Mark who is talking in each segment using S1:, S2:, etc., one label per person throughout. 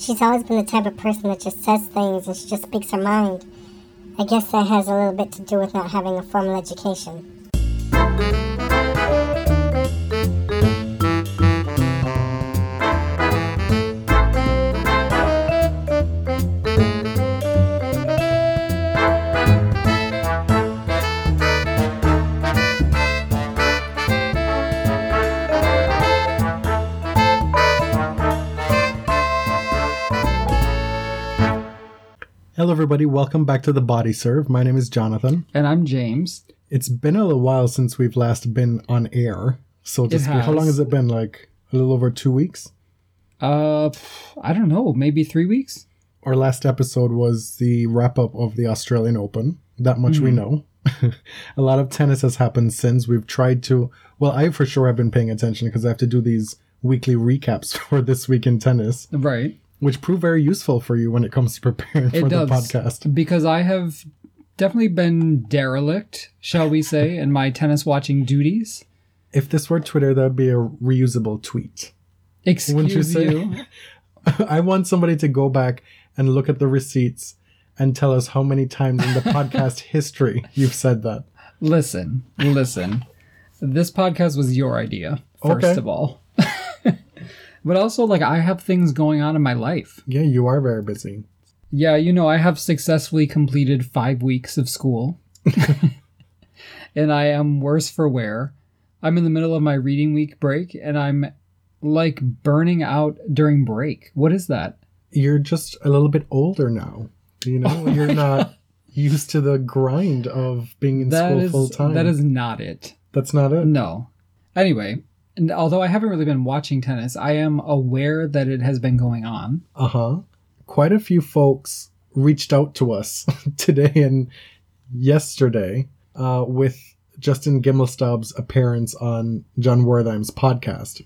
S1: She's always been the type of person that just says things and she just speaks her mind. I guess that has a little bit to do with not having a formal education.
S2: Hello, everybody. Welcome back to the Body Serve. My name is Jonathan.
S3: And I'm James.
S2: It's been a little while since we've last been on air. So, just
S3: has.
S2: how long has it been? Like a little over two weeks?
S3: Uh, I don't know, maybe three weeks.
S2: Our last episode was the wrap up of the Australian Open. That much we know. a lot of tennis has happened since. We've tried to, well, I for sure have been paying attention because I have to do these weekly recaps for this week in tennis,
S3: Right.
S2: Which prove very useful for you when it comes to preparing
S3: It
S2: for
S3: does.
S2: the podcast.
S3: Because I have definitely been derelict, shall we say, in my tennis watching duties.
S2: If this were Twitter, that would be a reusable tweet.
S3: Excuse
S2: Wouldn't you say?
S3: you.
S2: I want somebody to go back and look at the receipts and tell us how many times in the podcast history you've said that.
S3: Listen, listen. This podcast was your idea, first
S2: Okay.
S3: of all. But also, like, I have things going on in my life.
S2: Yeah, you are very busy.
S3: Yeah, you know, I have successfully completed five weeks of school. and I am worse for wear. I'm in the middle of my reading week break and I'm like burning out during break. What is that?
S2: You're just a little bit older now. You know, you're not used to the grind of being in
S3: That
S2: school full time.
S3: that is not it.
S2: That's not it.
S3: No. Anyway, and although I haven't really been watching tennis, I am aware that it has been going on.
S2: Uh huh. Quite a few folks reached out to us today and yesterday uh, with Justin Gimelstob's appearance on Jon Wertheim's podcast.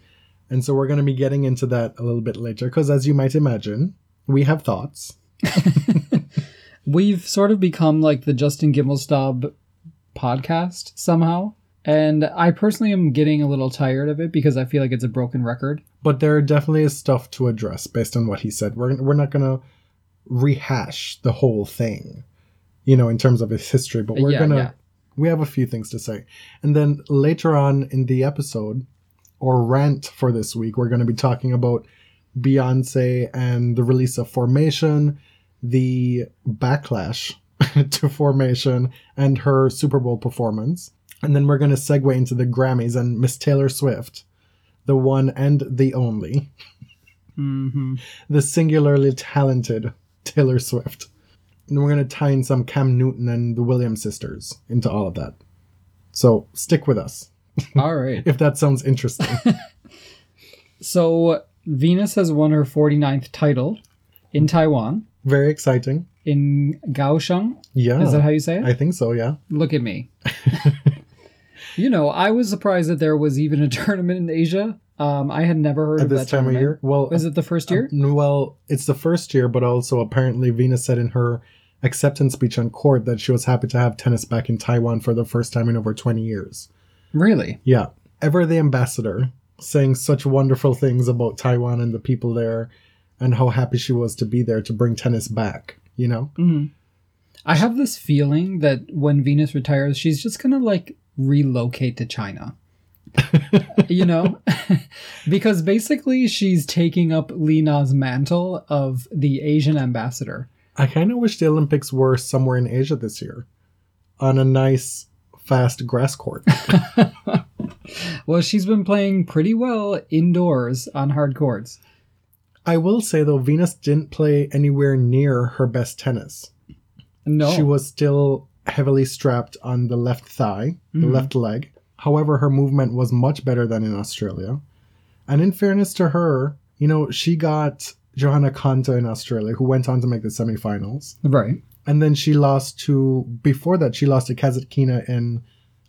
S2: And so we're going to be getting into that a little bit later because, as you might imagine, we have thoughts.
S3: We've sort of become like the Justin Gimelstob podcast somehow. And I personally am getting a little tired of it because I feel like it's a broken record.
S2: But there definitely is stuff to address based on what he said. We're, we're not going to rehash the whole thing, you know, in terms of his history, but we're
S3: Yeah,
S2: going to,
S3: yeah.
S2: we have a few things to say. And then later on in the episode, or rant for this week, we're going to be talking about Beyonce and the release of Formation, the backlash to Formation, and her Super Bowl performance. And then we're going to segue into the Grammys and Miss Taylor Swift, the one and the only,
S3: Mm-hmm.
S2: the singularly talented Taylor Swift. And we're going to tie in some Cam Newton and the Williams sisters into all of that. So stick with us
S3: All right.
S2: if that sounds interesting.
S3: So Venus has won her 49th title in Taiwan,
S2: Very exciting.
S3: in Kaohsiung.
S2: Yeah.
S3: Is that how you say it?
S2: I think so, yeah.
S3: Look at me. you know, I was surprised that there was even a tournament in Asia. Um, I had never heard
S2: At
S3: of
S2: this
S3: that
S2: time of year. Well,
S3: Is it the first year?
S2: uh, well, it's the first year, but also apparently Venus said in her acceptance speech on court that she was happy to have tennis back in Taiwan for the first time in over 20 years.
S3: really?
S2: Yeah. Ever the ambassador, saying such wonderful things about Taiwan and the people there and how happy she was to be there to bring tennis back, you know?
S3: hmm I have this feeling that when Venus retires, she's just gonna like relocate to China. you know, because basically she's taking up Li Na's mantle of the Asian ambassador.
S2: I kind of wish the Olympics were somewhere in Asia this year on a nice, fast grass court.
S3: Well, she's been playing pretty well indoors on hard courts.
S2: I will say, though, Venus didn't play anywhere near her best tennis.
S3: No,
S2: She was still heavily strapped on the left thigh, the
S3: Mhm.
S2: left leg. However, her movement was much better than in Australia. And in fairness to her, you know, she got Johanna Konta in Australia, who went on to make the semifinals.
S3: right.
S2: And then she lost to, before that, she lost to Kasatkina in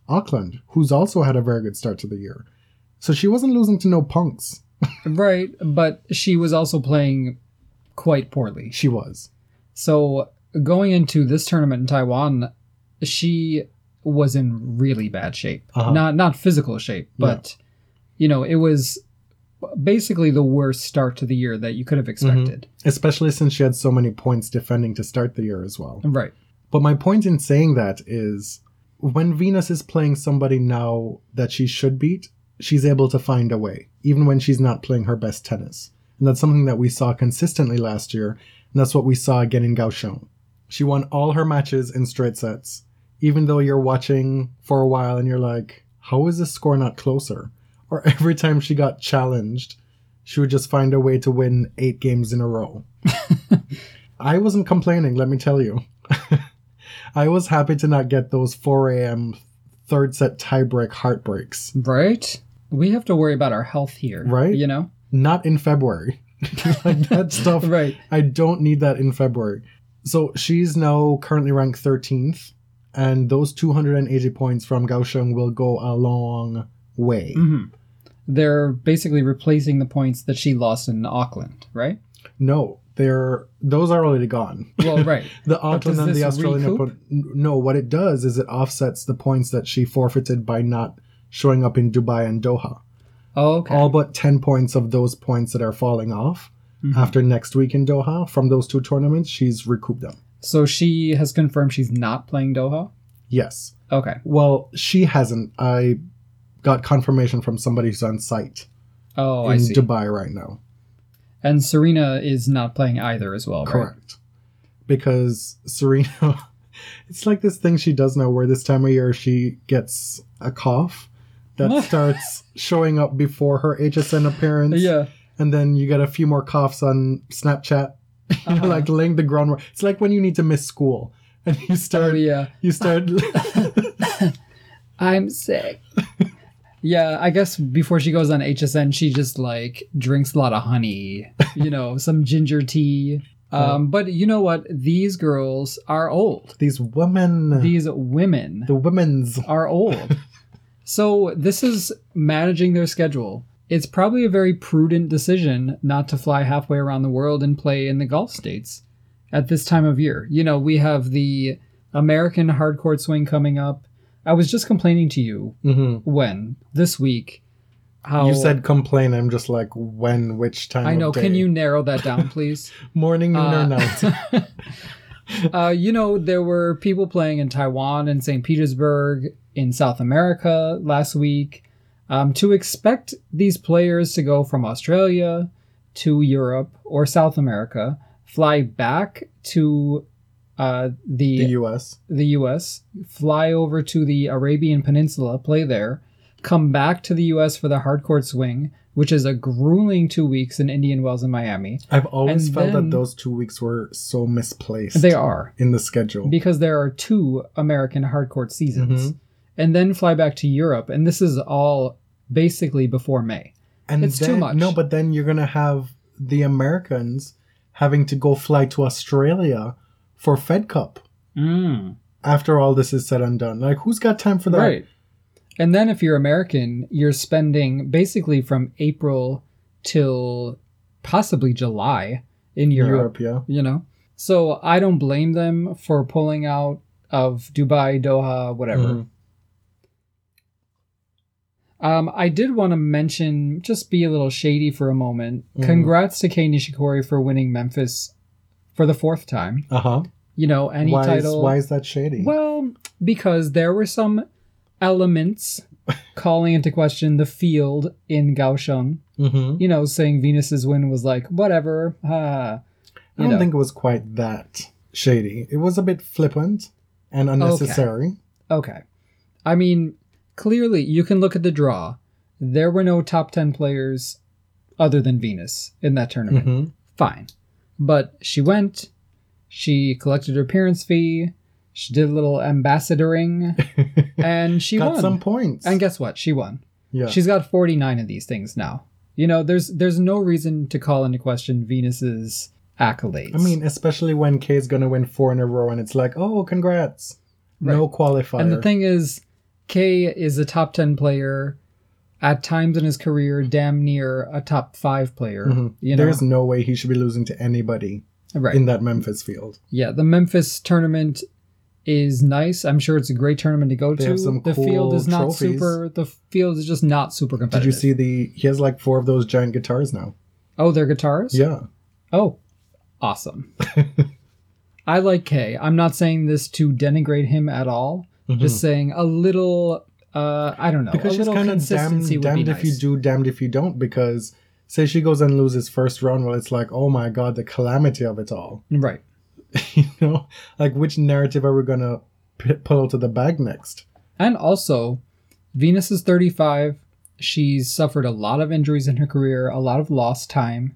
S2: Auckland, who's also had a very good start to the year. So she wasn't losing to no punks.
S3: Right, but she was also playing quite poorly.
S2: She was.
S3: So going into this tournament in Taiwan, she was in really bad shape.
S2: Uh-huh.
S3: Not not physical shape, but you know, it was basically the worst start to the year that you could have expected.
S2: Especially since she had so many points defending to start the year as well.
S3: Right.
S2: But my point in saying that is when Venus is playing somebody now that she should beat, she's able to find a way, even when she's not playing her best tennis. And that's something that we saw consistently last year, and that's what we saw again in Kaohsiung. She won all her matches in straight sets, even though you're watching for a while and you're like, how is this score not closer? Or every time she got challenged, she would just find a way to win eight games in a row. I wasn't complaining, let me tell you. I was happy to not get those 4 a.m. third set tiebreak heartbreaks.
S3: Right? We have to worry about our health here.
S2: Right?
S3: You know?
S2: Not in February. like that stuff.
S3: Right.
S2: I don't need that in February. So she's now currently ranked 13th, and those 280 points from Kaohsiung will go a long way.
S3: hmm They're basically replacing the points that she lost in Auckland, right?
S2: No, they're those are already gone.
S3: Well, right.
S2: The Auckland and the Australian? Open. No, what it does is it offsets the points that she forfeited by not showing up in Dubai and Doha.
S3: Oh, okay.
S2: All but 10 points of those points that are falling off
S3: Mhm.
S2: after next week in Doha from those two tournaments, she's recouped them.
S3: So she has confirmed she's not playing Doha?
S2: Yes.
S3: Okay.
S2: Well, she hasn't. I got confirmation from somebody who's on site
S3: Oh, I
S2: in. Dubai right now.
S3: and Serena is not playing either as well, right?
S2: Correct. Because Serena, it's like this thing she does now where this time of year she gets a cough that starts showing up before her HSN appearance.
S3: Yeah.
S2: And then you get a few more coughs on Snapchat. You're
S3: Uh-huh.
S2: like laying the groundwork. It's like when you need to miss school and you
S3: Oh,
S2: start,
S3: yeah.
S2: you start,
S3: I'm sick. yeah, I guess before she goes on HSN, she just like drinks a lot of honey, you know, some ginger tea. Um, but you know what? These girls are old.
S2: these women,
S3: These women
S2: the women's.
S3: are old. so this is managing their schedule. It's probably a very prudent decision not to fly halfway around the world and play in the Gulf states at this time of year. You know, we have the American hardcourt swing coming up. I was just complaining to you
S2: hmm
S3: when this week how
S2: You said complain. I'm just like, when, which time?
S3: I know. Can you narrow that down, please?
S2: Morning, noon,
S3: Uh,
S2: or night?
S3: uh, you know, there were people playing in Taiwan and St. Petersburg in South America last week. Um, to expect these players to go from Australia to Europe or South America, fly back to uh, the
S2: the U.S.
S3: the US, fly over to the Arabian Peninsula, play there, come back to the US for the hardcourt swing, which is a grueling two weeks in Indian Wells and Miami.
S2: I've always
S3: And
S2: felt
S3: then-
S2: that those two weeks were so misplaced.
S3: They are.
S2: in the schedule.
S3: because there are two American hardcourt seasons,
S2: Mhm.
S3: And then fly back to Europe, and this is all basically before May.
S2: and
S3: it's too much.
S2: No, but then you're gonna have the Americans having to go fly to Australia for Fed Cup
S3: Mm.
S2: after all this is said and done. Like, who's got time for that?
S3: Right. And then if you're American, you're spending basically from April till possibly July in Europe,
S2: Europe, yeah.
S3: you know? So I don't blame them for pulling out of Dubai, Doha, whatever.
S2: Mhm.
S3: Um, I did want to mention, just be a little shady for a moment.
S2: Mhm.
S3: Congrats to Kei Nishikori for winning Memphis for the fourth time.
S2: Uh huh.
S3: You know, any
S2: Why is, why is that shady?
S3: Well, because there were some elements calling into question the field in Kaohsiung.
S2: hmm
S3: You know, saying Venus's win was like whatever. Ah,
S2: I don't
S3: know.
S2: think it was quite that shady. It was a bit flippant and unnecessary.
S3: Okay. Okay. I mean, clearly you can look at the draw. There were no top 10 players other than Venus in that tournament.
S2: Mhm.
S3: Fine. But she went, she collected her appearance fee, she did a little ambassadoring, and she
S2: got
S3: won.
S2: some points.
S3: and guess what? She won.
S2: yeah.
S3: She's got 49 of these things now. You know, there's there's no reason to call into question Venus's accolades.
S2: I mean, especially when Kay's gonna win four in a row, and it's like, oh, congrats. No qualifier.
S3: And the thing is, Kay is a top 10 player, at times in his career, damn near a top five player.
S2: Mhm.
S3: You know?
S2: There's no way he should be losing to anybody
S3: right.
S2: in that Memphis field.
S3: yeah, the Memphis tournament is nice. I'm sure it's a great tournament to go
S2: They
S3: to.
S2: have some
S3: the field is not
S2: trophies.
S3: super. The field is just not super competitive.
S2: Did you see the? He has like four of those giant guitars now.
S3: Oh, they're guitars.
S2: Yeah.
S3: Oh, awesome. I like Kay. I'm not saying this to denigrate him at all. Just saying a little. Uh, I don't know.
S2: Mm-hmm. because
S3: a
S2: she's kind of damned, damned if you do, damned if you don't. Because say she goes and loses first round, well, it's like, oh my god, the calamity of it all.
S3: Right.
S2: you know, like which narrative are we gonna p- pull out of the bag next?
S3: And also, Venus is 35. She's suffered a lot of injuries in her career, a lot of lost time.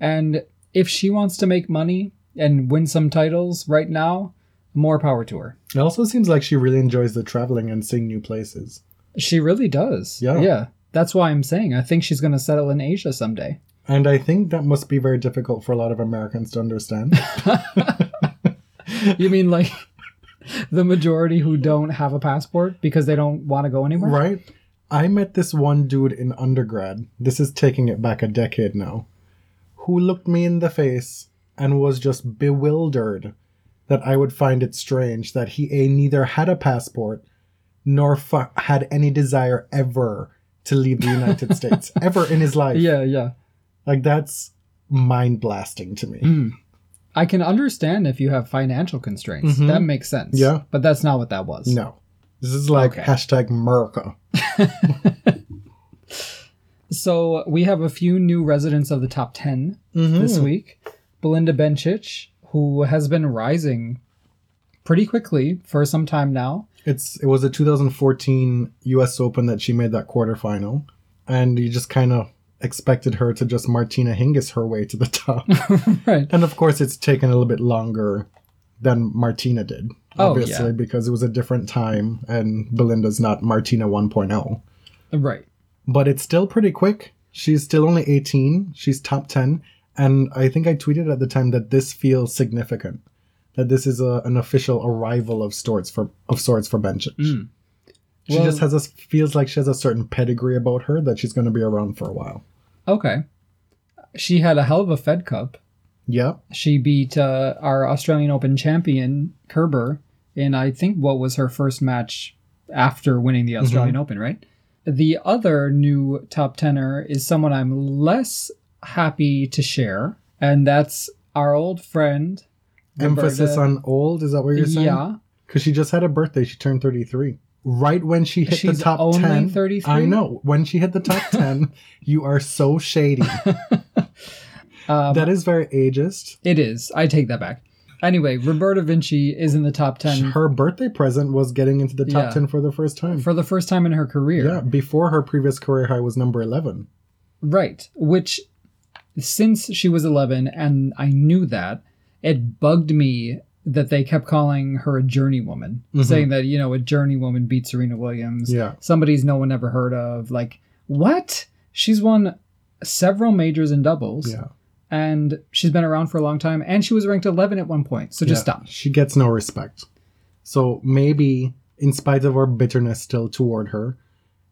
S3: And if she wants to make money and win some titles right now, more power to her.
S2: It also seems like she really enjoys the traveling and seeing new places.
S3: She really does.
S2: Yeah.
S3: Yeah. That's why I'm saying I think she's going to settle in Asia someday.
S2: And I think that must be very difficult for a lot of Americans to understand.
S3: You mean like the majority who don't have a passport because they don't want to go anywhere?
S2: right? I met this one dude in undergrad. This is taking it back a decade now. Who looked me in the face and was just bewildered that I would find it strange that he a neither had a passport nor fu- had any desire ever to leave the United States ever in his life.
S3: Yeah, yeah.
S2: Like that's mind blasting to me.
S3: I can understand if you have financial constraints.
S2: Mhm.
S3: That makes sense.
S2: Yeah.
S3: But that's not what that was.
S2: No. This is like
S3: Okay.
S2: hashtag America.
S3: So we have a few new residents of the top 10
S2: Mm-hmm.
S3: this week. Belinda Bencic, who has been rising pretty quickly for some time now.
S2: It's it was a 2014 U.S. Open that she made that quarterfinal, and you just kind of expected her to just Martina Hingis her way to the top.
S3: right.
S2: and of course, it's taken a little bit longer than Martina did,
S3: Oh,
S2: obviously,
S3: yeah.
S2: because it was a different time, and Belinda's not Martina 1.0.
S3: Right.
S2: But it's still pretty quick. She's still only 18. She's top 10, and I think I tweeted at the time that this feels significant. That this is a, an official arrival of sorts for of sorts for Bencic.
S3: Mm.
S2: She
S3: Well-
S2: just has a feels like she has a certain pedigree about her that she's going to be around for a while.
S3: Okay. She had a hell of a Fed Cup.
S2: Yeah,
S3: She beat uh, our Australian Open champion, Kerber, in I think what was her first match after winning the Australian Open, right? The other new top tenor is someone I'm less happy to share, and that's our old friend.
S2: emphasis
S3: Roberta-
S2: on old. Is that what you're saying?
S3: Yeah.
S2: because she just had a birthday. She turned 33. Right when she hit
S3: She's
S2: the top
S3: only
S2: 10.
S3: 33?
S2: I know. When she hit the top 10, you are so shady.
S3: Um,
S2: that is very ageist.
S3: it is. I take that back. Anyway, Roberta Vinci is in the top 10
S2: Her birthday present was getting into the top
S3: Yeah.
S2: 10 for the first time.
S3: for the first time in her career.
S2: yeah, before her previous career high was number 11.
S3: Right. Which, since she was 11, and I knew that, it bugged me that they kept calling her a journeywoman,
S2: Mhm.
S3: saying that, you know, a journeywoman beat Serena Williams.
S2: Yeah.
S3: Somebody's no one ever heard of. Like, what? She's won several majors in doubles,
S2: Yeah.
S3: and she's been around for a long time, and she was ranked 11 at one point. So just
S2: Yeah,
S3: stop.
S2: She gets no respect. So maybe, in spite of our bitterness still toward her,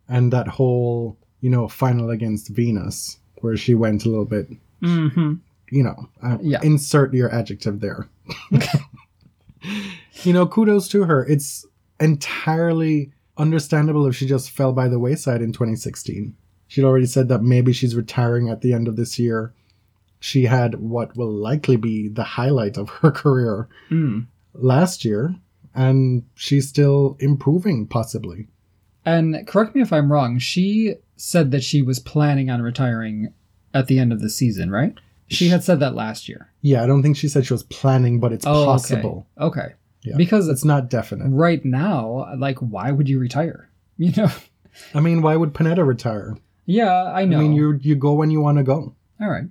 S2: and that whole, you know, final against Venus, where she went a little bit,
S3: Mm-hmm.
S2: you know, uh,
S3: Yeah.
S2: insert your adjective there. you know, kudos to her. It's entirely understandable if she just fell by the wayside in 2016. She'd already said that maybe she's retiring at the end of this year. She had what will likely be the highlight of her career
S3: Mm.
S2: last year, and she's still improving, possibly.
S3: And correct me if I'm wrong, she said that she was planning on retiring at the end of the season, right? She had said that last year.
S2: Yeah, I don't think she said she was planning, but it's
S3: Oh,
S2: possible.
S3: Okay. okay.
S2: Yeah.
S3: Because
S2: It's not definite.
S3: right now, like, why would you retire? You know?
S2: I mean, why would Pennetta retire?
S3: yeah, I know.
S2: I mean, you you go when you want to go.
S3: All right.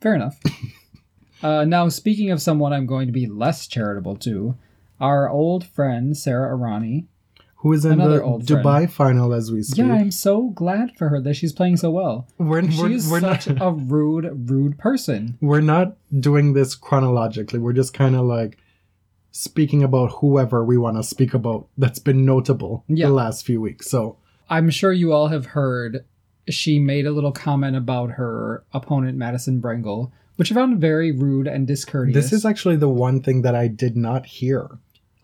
S3: Fair enough. uh, now, speaking of someone I'm going to be less charitable to, our old friend, Sara Errani.
S2: Who is in
S3: Another
S2: the Dubai final as we speak?
S3: Yeah, I'm so glad for her that she's playing so well.
S2: we're we're,
S3: She's
S2: we're
S3: such
S2: not
S3: a rude, rude person.
S2: we're not doing this chronologically. We're just kind of like speaking about whoever we want to speak about that's been notable
S3: Yeah.
S2: the last few weeks. So
S3: I'm sure you all have heard she made a little comment about her opponent, Madison Brengle, which I found very rude and discourteous.
S2: this is actually the one thing that I did not hear.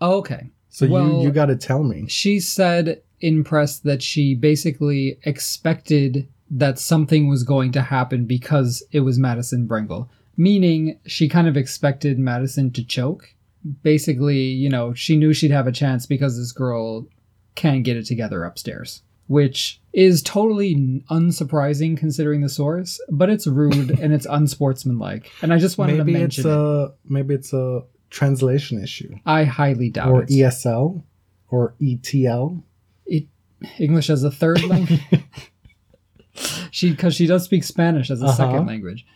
S3: Oh, okay.
S2: So
S3: Well-
S2: you you got to tell me.
S3: She said in press that she basically expected that something was going to happen because it was Madison Brengle, meaning she kind of expected Madison to choke. Basically, you know, she knew she'd have a chance because this girl can get it together upstairs, which is totally unsurprising considering the source, but it's rude and it's unsportsmanlike. And I just wanted
S2: Maybe
S3: to
S2: it's
S3: mention it.
S2: a maybe it's a translation issue
S3: I highly doubt
S2: or
S3: it.
S2: ESL or ETL.
S3: English as a third language. she because she does speak Spanish as a
S2: Uh-huh.
S3: second language.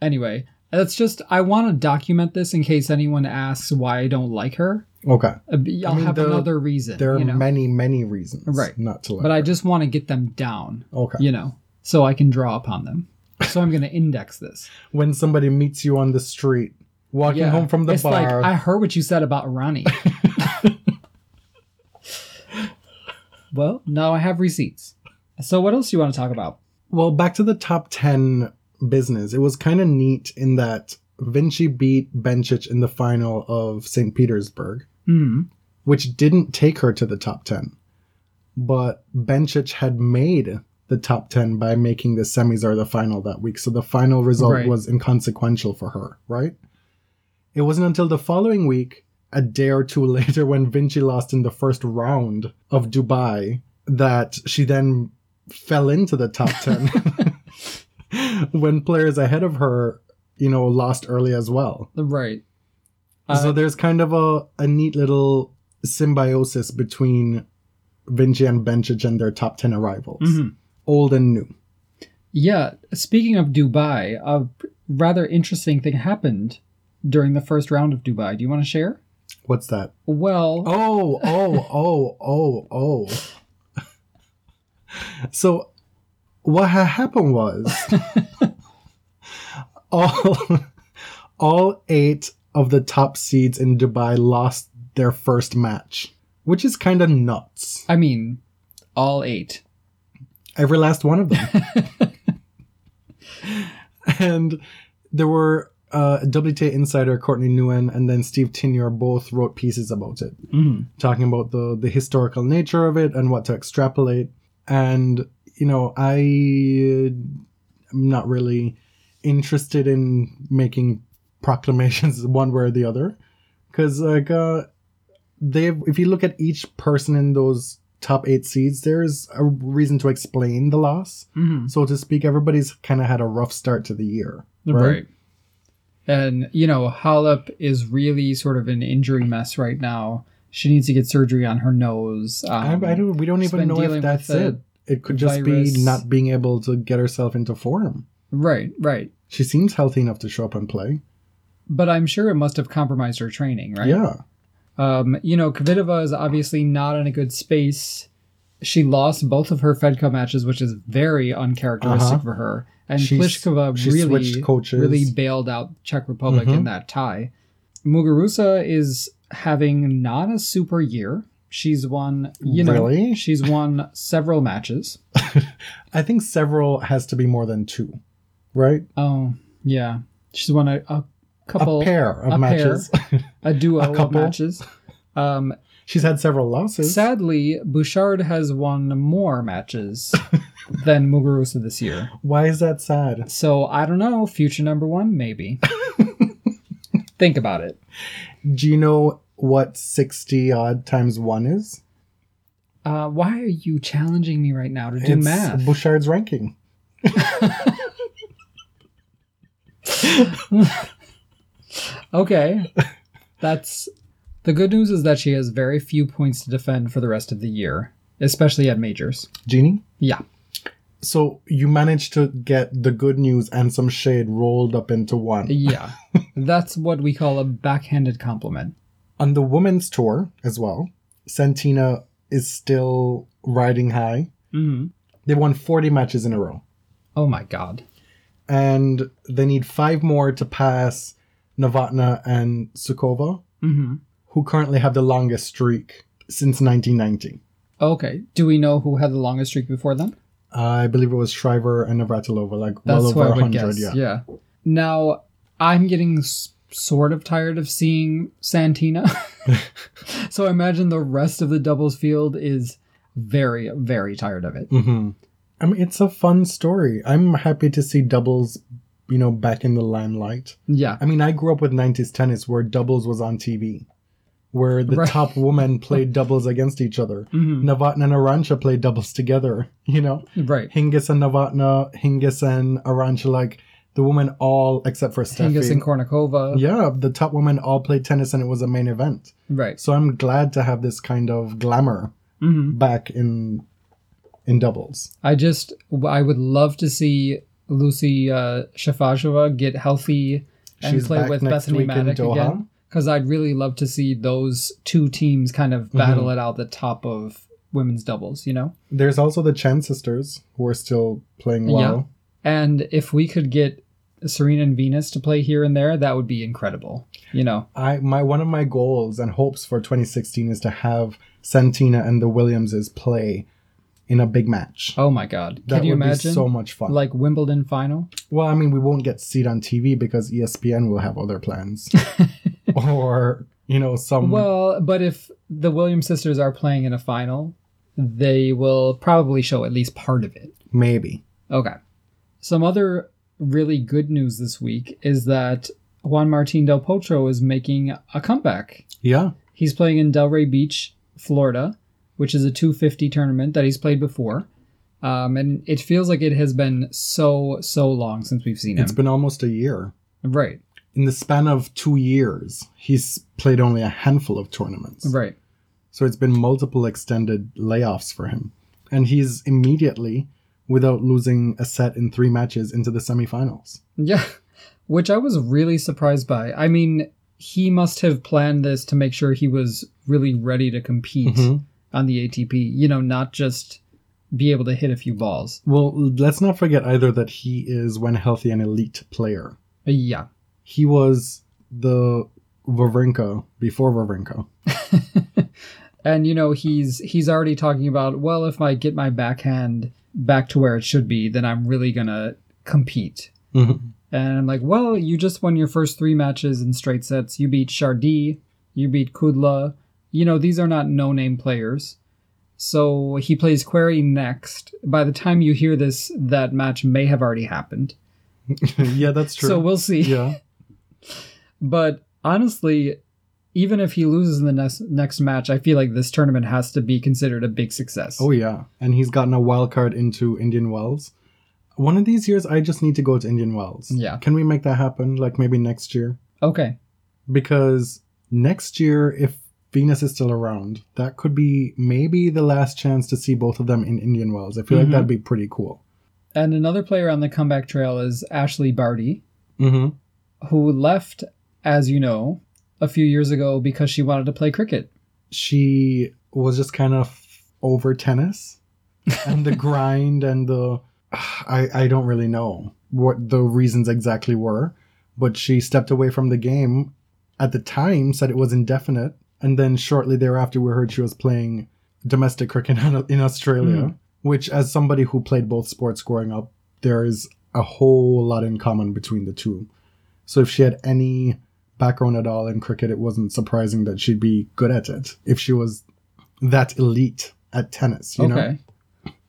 S3: Anyway, that's just I want to document this in case anyone asks why I don't like her.
S2: Okay,
S3: Uh, b- I'll
S2: mean,
S3: have
S2: there-
S3: another reason.
S2: there are
S3: you know?
S2: many many reasons,
S3: Right.
S2: Not to like.
S3: but I just want to get them down.
S2: okay.
S3: You know, so I can draw upon them. So I'm going to index this.
S2: When somebody meets you on the street, walking
S3: Yeah.
S2: home from the
S3: it's
S2: bar,
S3: like I heard what you said about Ronnie. well, now I have receipts. So what else do you want to talk about?
S2: Well, back to the top 10 business. It was kind of neat in that Vinci beat Bencic in the final of St. Petersburg,
S3: Hmm.
S2: which didn't take her to the top 10. But Bencic had made the top 10 by making the semis or the final that week. So the final result
S3: Right.
S2: was inconsequential for her, right? It wasn't until the following week, a day or two later, when Vinci lost in the first round of Dubai, that she then fell into the top 10 when players ahead of her, you know, lost early as well.
S3: Right.
S2: so
S3: Uh,
S2: there's kind of a, a neat little symbiosis between Vinci and Bencic and their top 10 arrivals,
S3: mhm.
S2: old and new.
S3: Yeah, speaking of Dubai, a rather interesting thing happened during the first round of Dubai. Do you want to share?
S2: What's that?
S3: Well,
S2: Oh, oh, oh, oh, oh. so what ha- happened was all all eight of the top seeds in Dubai lost their first match, which is kind of nuts.
S3: I mean, all eight.
S2: Every last one of them. and there were uh, WTA insider Courtney Nguyen and then Steve Tignor both wrote pieces about it.
S3: Mhm.
S2: talking about the the historical nature of it and what to extrapolate and you know i am not really interested in making proclamations one way or the other because like uh they if you look at each person in those top eight seeds there's a reason to explain the loss
S3: Mhm.
S2: so to speak everybody's kind of had a rough start to the year
S3: Right. And, you know, Halep is really sort of an injury mess right now. She needs to get surgery on her nose.
S2: I,
S3: Um,
S2: I don't we don't even know if that's it it could just
S3: virus.
S2: be not being able to get herself into form
S3: Right, right.
S2: She seems healthy enough to show up and play.
S3: But I'm sure it must have compromised her training, right?
S2: Yeah.
S3: Um, you know, Kvitova is obviously not in a good space. She lost both of her Fed Cup matches, which is very uncharacteristic
S2: Uh-huh.
S3: for her. And
S2: She's-
S3: really, really bailed out Czech Republic in
S2: Mhm.
S3: that tie. Muguruza is having not a super year. She's won, you know,
S2: Really?
S3: she's won several matches.
S2: I think several has to be more than two, right?
S3: Oh, yeah. She's won a, a couple,
S2: a pair of
S3: a
S2: matches.
S3: a duo
S2: a
S3: of
S2: couple.
S3: matches. Um,
S2: She's had several losses.
S3: Sadly, Bouchard has won more matches than Muguruza this year.
S2: Why is that sad?
S3: So I don't know. Future number one, maybe. Think about it.
S2: Do you know what 60 odd times 1 is?
S3: Uh, why are you challenging me right now to do
S2: it's
S3: math?
S2: Bouchard's ranking.
S3: okay, that's the good news is that she has very few points to defend for the rest of the year, especially at majors.
S2: Jeannie?
S3: Yeah,
S2: So you managed to get the good news and some shade rolled up into one.
S3: yeah, that's what we call a backhanded compliment.
S2: On the women's tour as well, Santina is still riding high.
S3: hmm
S2: They won 40 matches in a row.
S3: Oh my god.
S2: and they need five more to pass Novotna and Sukova,
S3: hmm
S2: who currently have the longest streak since 1990.
S3: Okay. Do we know who had the longest streak before them?
S2: I believe it was Shriver and Navratilova, like
S3: That's
S2: well over
S3: I
S2: 100. Yeah.
S3: Yeah. Now I'm getting s- sort of tired of seeing Santina. so I imagine the rest of the doubles field is very, very tired of it.
S2: hmm I mean, it's a fun story. I'm happy to see doubles, you know, back in the limelight.
S3: Yeah.
S2: I mean, I grew up with 90s tennis where doubles was on TV, where the
S3: Right.
S2: top women played doubles against each other.
S3: Mhm.
S2: Novotna and Arantxa played doubles together, you know?
S3: Right.
S2: Hingis and Novotna, Hingis and Arantxa, like the women all, except for Steffi.
S3: Hingis and Kournikova.
S2: yeah, the top women all played tennis and it was a main event.
S3: Right.
S2: So I'm glad to have this kind of glamour
S3: hmm
S2: back in in doubles.
S3: I just, I would love to see Lucie uh, Safarova get healthy and
S2: She's
S3: play with Bethanie
S2: Mattek
S3: again. Because I'd really love to see those two teams kind of mm-hmm. battle it out the top of women's doubles, you know?
S2: There's also the Chan sisters who are still playing well. Yeah.
S3: And if we could get Serena and Venus to play here and there, that would be incredible. You know,
S2: I my one of my goals and hopes for 2016 is to have Santina and the Williamses play in a big match.
S3: oh my God,
S2: that
S3: can you
S2: would
S3: imagine?
S2: be so much fun.
S3: like Wimbledon final?
S2: well, I mean, we won't get to see it on TV because ESPN will have other plans, or you know, some.
S3: Well, but if the Williams sisters are playing in a final, they will probably show at least part of it.
S2: maybe.
S3: Okay. Some other really good news this week is that Juan Martin Del Potro is making a comeback.
S2: Yeah,
S3: He's playing in Delray Beach, Florida, which is a 250 tournament that he's played before. Um, and it feels like it has been so, so long since we've seen him.
S2: it's been almost a year.
S3: right,
S2: In the span of two years, he's played only a handful of tournaments.
S3: right.
S2: So it's been multiple extended layoffs for him. And he's immediately, without losing a set in three matches, into the semifinals.
S3: Yeah, which I was really surprised by. I mean, he must have planned this to make sure he was really ready to compete
S2: Mhm.
S3: On the ATP, you know, not just be able to hit a few balls.
S2: Well, let's not forget either that he is, when healthy, an elite player.
S3: Yeah.
S2: He was the Wawrinka before Wawrinka.
S3: And you know, he's he's already talking about, well, if I get my backhand back to where it should be, then I'm really to compete.
S2: Mhm.
S3: And I'm like, well, you just won your first 3 matches in straight sets. You beat Chardy, you beat Kudla. You know, these are not no-name players. So he plays Querrey next. By the time you hear this, that match may have already happened.
S2: yeah, that's true.
S3: So we'll see.
S2: yeah.
S3: But honestly, even if he loses in the next next match, I feel like this tournament has to be considered a big success.
S2: Oh, yeah. And he's gotten a wild card into Indian Wells. One of these years, I just need to go to Indian Wells.
S3: Yeah.
S2: Can we make that happen? Like maybe next year?
S3: Okay.
S2: because next year, if Venus is still around, that could be maybe the last chance to see both of them in Indian Wells. I feel like
S3: Mhm.
S2: that'd be pretty cool.
S3: And another player on the comeback trail is Ashleigh Barty,
S2: Mm-hmm.
S3: who left, as you know, a few years ago because she wanted to play cricket.
S2: She was just kind of over tennis and the grind and the. I, I don't really know what the reasons exactly were, but she stepped away from the game at the time, said it was indefinite, and then shortly thereafter we heard she was playing domestic cricket in Australia,
S3: Mm.
S2: which, as somebody who played both sports growing up, there is a whole lot in common between the two. So if she had any background at all in cricket, it wasn't surprising that she'd be good at it if she was that elite at tennis, you know?
S3: okay.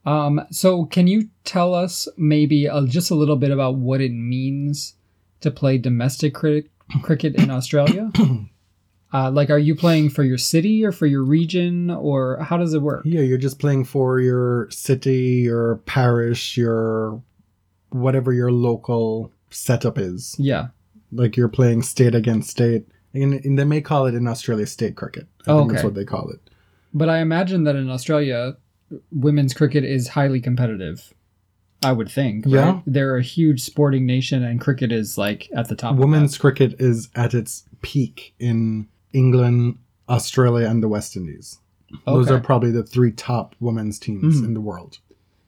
S3: Um, so can you tell us maybe uh, just a little bit about what it means to play domestic cri- cricket in Australia? uh, like, are you playing for your city or for your region, or how does it work?
S2: Yeah, you're just playing for your city, your parish, your whatever your local setup is.
S3: Yeah.
S2: Like you're playing state against state. And, and they may call it in Australia state cricket. I
S3: Oh,
S2: think that's what they call it.
S3: But I imagine that in Australia, women's cricket is highly competitive. I would think. right?
S2: Yeah.
S3: They're a huge sporting nation, and cricket is like at the top. of
S2: Women's cricket is at its peak in England, Australia, and the West Indies.
S3: that.
S2: Those are probably the three top women's teams
S3: Mhm.
S2: in the world.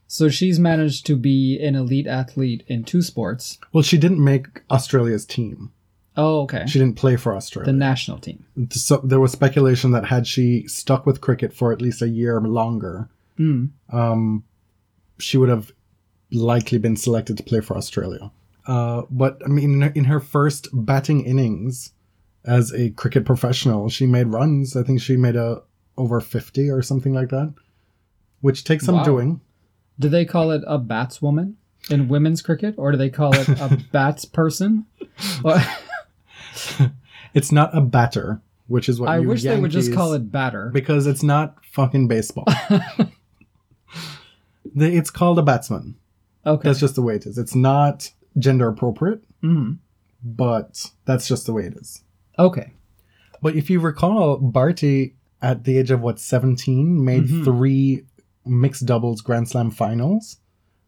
S3: So she's managed to be an elite athlete in two sports.
S2: Well, she didn't make Australia's team.
S3: Oh, okay.
S2: She didn't play for Australia.
S3: The national team.
S2: so there was speculation that had she stuck with cricket for at least a year longer,
S3: Hmm.
S2: um, she would have likely been selected to play for Australia. Uh, but I mean, in her first batting innings as a cricket professional, she made runs. I think she made a over fifty or something like that, which takes some
S3: Wow.
S2: doing.
S3: Do they call it a batswoman in women's cricket, or do they call it a bats person?
S2: It's not a batter, which is what
S3: I
S2: you
S3: wish they would just call it batter.
S2: because it's not fucking baseball. It's called a batsman.
S3: Okay.
S2: That's just the way it is. It's not gender appropriate,
S3: Mhm.
S2: but that's just the way it is.
S3: Okay.
S2: But if you recall, Barty at the age of what seventeen made
S3: Mhm.
S2: three mixed doubles Grand Slam finals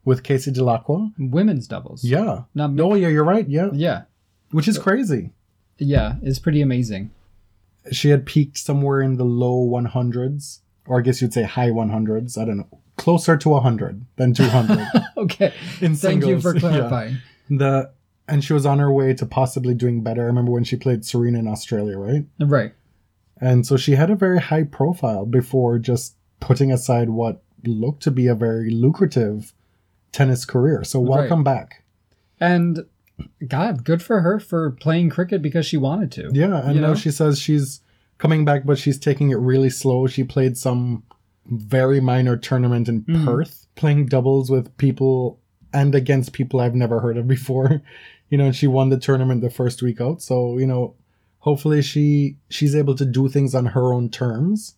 S2: with Casey Dellacqua.
S3: Women's doubles.
S2: Yeah.
S3: Not
S2: No, yeah, you're right. Yeah,
S3: Yeah.
S2: which is crazy.
S3: Yeah. It's pretty amazing.
S2: She had peaked somewhere in the low 100s, or I guess you'd say high 100s. I don't know, closer to 100 than 200
S3: Okay.
S2: in
S3: Thank you for
S2: Yeah.
S3: clarifying.
S2: The and she was on her way to possibly doing better. I remember when she played Serena in Australia, right?
S3: Right.
S2: And so she had a very high profile before just putting aside what looked to be a very lucrative tennis career. So welcome back.
S3: And God, good for her for playing cricket because she wanted to.
S2: Yeah, and
S3: You
S2: now
S3: know?
S2: she says she's coming back, but she's taking it really slow. She played some very minor tournament in
S3: Mhm.
S2: Perth, playing doubles with people and against people I've never heard of before. You know, and she won the tournament the first week out. So, you know, hopefully she she's able to do things on her own terms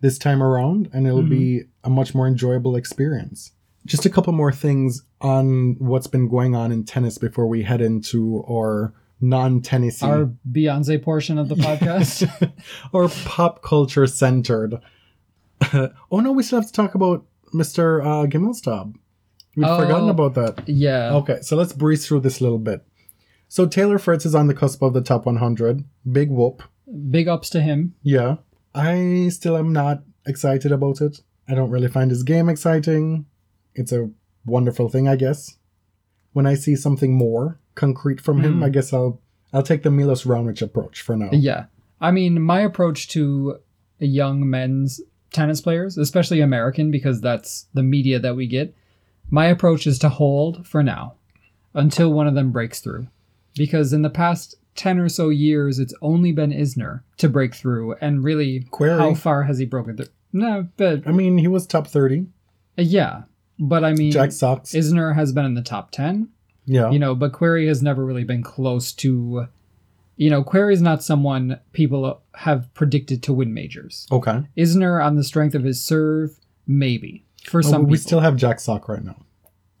S2: this time around and it'll be a much more enjoyable experience. Just a couple more things on what's been going on in tennis before we head into our non-tennessee
S3: Our Beyonce portion of the podcast.
S2: or pop culture centered. oh no, we still have to talk about Mr. Uh, Gimelstob. We've
S3: Oh.
S2: forgotten about that.
S3: yeah.
S2: Okay, so let's breeze through this little bit. So Taylor Fritz is on the cusp of the top 100. Big whoop.
S3: Big ups to him.
S2: Yeah. I still am not excited about it. I don't really find his game exciting. It's a wonderful thing, I guess. When I see something more concrete from him,
S3: Hmm.
S2: I guess I'll I'll take the Milos Raonic approach for now.
S3: Yeah. I mean, my approach to young men's tennis players, especially American, because that's the media that we get, my approach is to hold for now until one of them breaks through. Because in the past 10 or so years, it's only been Isner to break through. And really,
S2: Querrey.
S3: how far has he broken through? No, but
S2: I mean, he was top 30.
S3: Uh, yeah. But I mean,
S2: Jack Sock.
S3: Isner has been in the top 10.
S2: yeah.
S3: you know but querrey has never really been close to you know querrey is not someone people have predicted to win majors
S2: okay.
S3: isner on the strength of his serve maybe for
S2: Oh,
S3: some
S2: we
S3: people
S2: still have Jack Sock right now.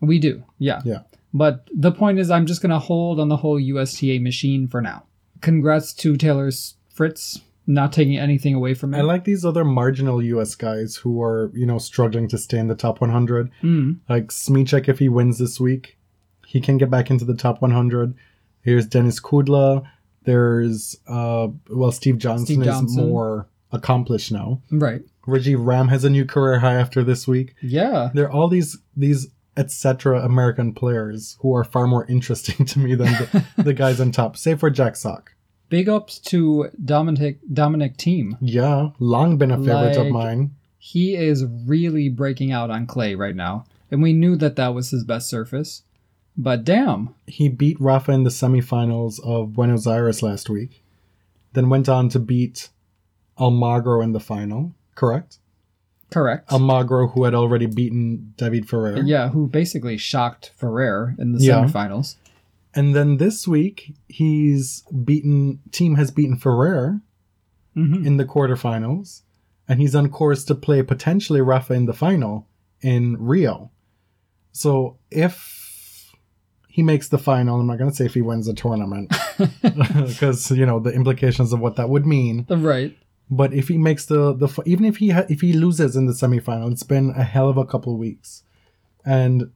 S3: we do yeah
S2: Yeah.
S3: but the point is i'm just going to hold on the whole usta machine for now congrats to taylor fritz not taking anything away from
S2: me.
S3: I
S2: like these other marginal US guys who are, you know, struggling to stay in the top 100.
S3: Mm,
S2: Like Smyczek, if he wins this week, he can get back into the top 100. Here's Denis Kudla. There's, uh, well, Steve Johnson,
S3: Steve Johnson.
S2: is more accomplished now.
S3: right
S2: Rajeev Ram has a new career high after this week.
S3: yeah
S2: There are all these these etc. American players who are far more interesting to me than the, the guys on top. Save for Jack Sock.
S3: big ups to dominic dominic Thiem
S2: Yeah, long been a favorite of mine.
S3: he is really breaking out on clay right now. And we knew that that was his best surface. But damn.
S2: He beat Rafa in the semifinals of Buenos Aires last week, then went on to beat Almagro in the final. Correct.
S3: Correct.
S2: Almagro, who had already beaten David Ferrer.
S3: yeah, who basically shocked Ferrer in the
S2: Yeah.
S3: semifinals.
S2: And then this week, he's beaten. Thiem has beaten Ferrer
S3: hmm
S2: in the quarterfinals, and he's on course to play potentially Rafa in the final in Rio. So if he makes the final, I'm not going to say if he wins the tournament because you know the implications of what that would mean.
S3: Right.
S2: But if he makes the the even if he ha- if he loses in the semifinal, it's been a hell of a couple of weeks, and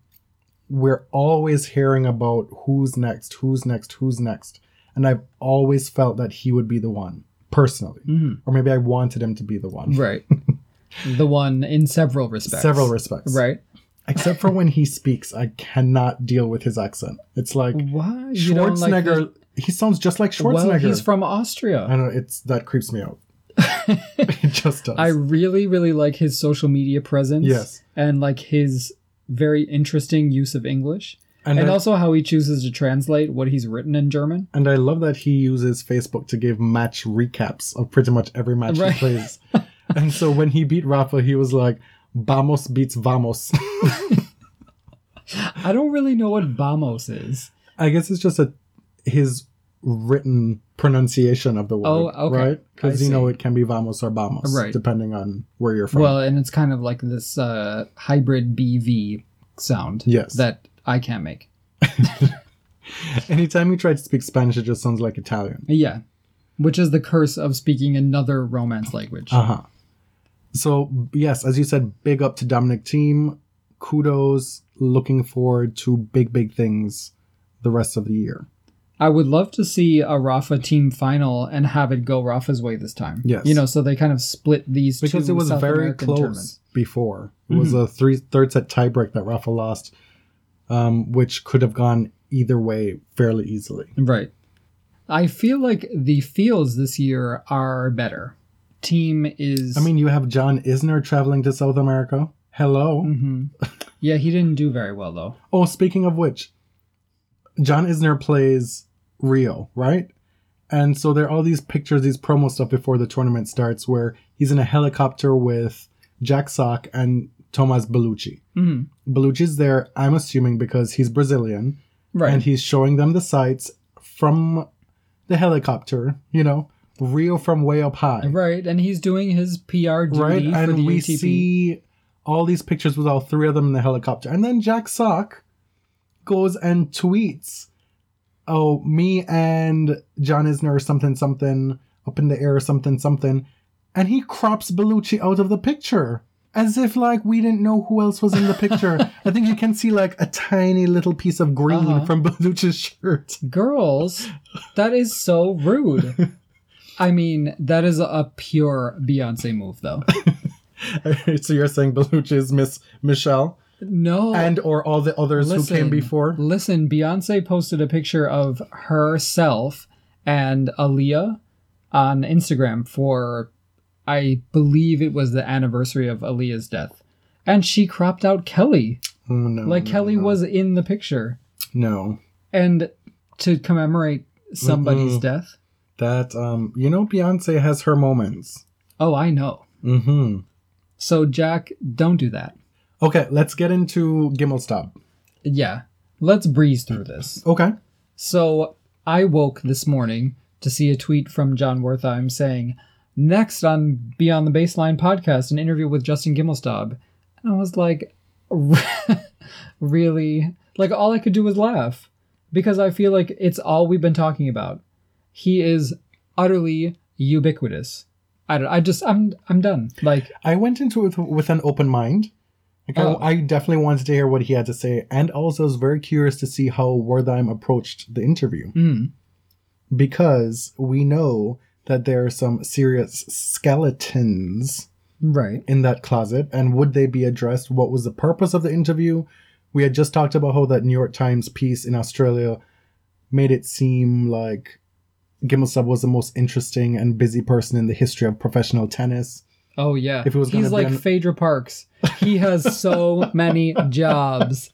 S2: we're always hearing about who's next, who's next, who's next, and I've always felt that he would be the one personally,
S3: hmm
S2: or maybe I wanted him to be the one.
S3: Right. the one in several respects.
S2: Several respects,
S3: Right.
S2: Except for when he speaks, I cannot deal with his accent. It's like
S3: Why? You don't like
S2: Schwarzenegger.
S3: the-
S2: he sounds just like Schwarzenegger.
S3: well, he's from Austria.
S2: I know. It's that creeps me out. It just does.
S3: I really, really like his social media presence.
S2: Yes.
S3: And like his very interesting use of English.
S2: And,
S3: and
S2: I,
S3: also how he chooses to translate what he's written in German.
S2: and I love that he uses Facebook to give match recaps of pretty much every match
S3: Right.
S2: he plays. and so when he beat Rafa, he was like, Vamos beats Vamos.
S3: I don't really know what Vamos is.
S2: I guess it's just a his written pronunciation of the word,
S3: Oh, okay.
S2: right? Because you know it can be vamos or vamos,
S3: Right.
S2: depending on where you're from.
S3: Well, and it's kind of like this uh, hybrid BV sound
S2: Yes.
S3: that I can't make.
S2: Anytime you try to speak Spanish, it just sounds like Italian.
S3: Yeah. Which is the curse of speaking another Romance language.
S2: Uh huh. So yes, as you said, big up to Dominic Thiem. Kudos. Looking forward to big, big things the rest of the year.
S3: I would love to see a Rafa team final and have it go Rafa's way this time.
S2: Yes.
S3: You know, so they kind of split these
S2: Because
S3: two
S2: it was
S3: South
S2: very
S3: American
S2: close
S3: tournaments.
S2: before. It was a three third set tiebreak that Rafa lost, um, which could have gone either way fairly easily.
S3: Right. I feel like the fields this year are better. Team is
S2: I mean, you have John Isner traveling to South America. Hello.
S3: Mhm. Yeah, he didn't do very well though.
S2: Oh, speaking of which, John Isner plays Rio, right? And so there are all these pictures, these promo stuff before the tournament starts where he's in a helicopter with Jack Sock and Thomaz Bellucci.
S3: Mhm.
S2: Bellucci's there, I'm assuming, because he's Brazilian.
S3: Right.
S2: And he's showing them the sights from the helicopter, you know, Rio from way up high.
S3: right, and he's doing his PR duty
S2: right?
S3: for
S2: And
S3: the
S2: we
S3: ATP.
S2: see all these pictures with all three of them in the helicopter. And then Jack Sock goes and tweets, Oh, me and John Isner or something, something up in the air, something, something. And he crops Bellucci out of the picture. As if like we didn't know who else was in the picture. I think you can see like a tiny little piece of green
S3: Uh-huh.
S2: from Bellucci's shirt.
S3: Girls, that is so rude. I mean, that is a pure Beyonce move though.
S2: so you're saying Bellucci is Miss Michelle
S3: No.
S2: and or all the others who came before?
S3: Listen, Beyonce posted a picture of herself and Aaliyah on Instagram for, I believe it was the anniversary of Aaliyah's death. And she cropped out Kelly.
S2: Oh, no,
S3: Like
S2: no,
S3: Kelly
S2: no.
S3: was in the picture.
S2: No.
S3: And to commemorate somebody's
S2: Mm-mm.
S3: death.
S2: That um you know Beyonce has her moments.
S3: Oh, I know.
S2: Mm-hmm.
S3: So, Jack, don't do that.
S2: Okay, let's get into Gimelstob.
S3: Yeah. Let's breeze through this.
S2: Okay.
S3: So I woke this morning to see a tweet from Jon Wertheim saying, Next on Beyond the Baseline podcast, an interview with Justin Gimelstob. And I was like, Really? Like, all I could do was laugh because I feel like it's all we've been talking about. He is utterly ubiquitous. I, don't, I just, I'm, I'm done. Like,
S2: I went into it with an open mind. Like
S3: Oh.
S2: I, I definitely wanted to hear what he had to say, and also was very curious to see how Wertheim approached the interview.
S3: mm,
S2: Because we know that there are some serious skeletons
S3: right.
S2: in that closet, and would they be addressed? What was the purpose of the interview? We had just talked about how that New York Times piece in Australia made it seem like Gimelstob was the most interesting and busy person in the history of professional tennis.
S3: Oh yeah,
S2: If it was
S3: he's like
S2: an-
S3: Phaedra Parks. He has so many jobs,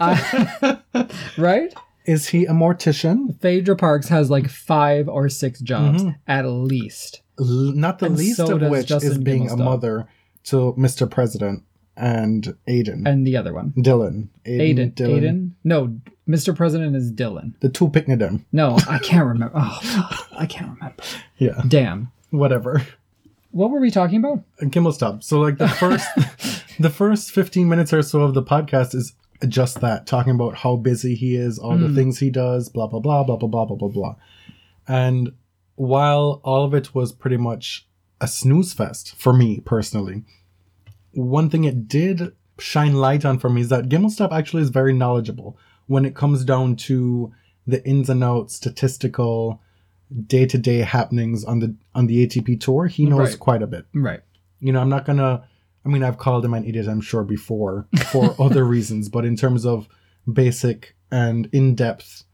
S3: I, right?
S2: Is he a mortician?
S3: Phaedra Parks has like five or six jobs
S2: Mhm.
S3: at least.
S2: L- not the
S3: And
S2: least
S3: so
S2: of which is
S3: Justin
S2: being a mother to Mr. President and Aiden.
S3: And the other one,
S2: Dylan.
S3: Aiden. Aiden. No, Mr. President is Dylan.
S2: The two Picknedem.
S3: No, I can't remember. Oh, I can't remember.
S2: Yeah,
S3: Damn.
S2: whatever.
S3: What were we talking about?
S2: Gimelstob. So like the first the first 15 minutes or so of the podcast is just that, talking about how busy he is, all the
S3: Mm.
S2: things he does, blah blah blah blah blah blah blah blah blah. And while all of it was pretty much a snooze fest for me personally, one thing it did shine light on for me is that Gimelstob actually is very knowledgeable when it comes down to the ins and outs, statistical, day to day happenings on the on the ATP tour. He knows
S3: Right.
S2: quite a bit
S3: Right.
S2: you know, I'm not gonna. I mean, I've called him an idiot, I'm sure, before for other reasons, but in terms of basic and in depth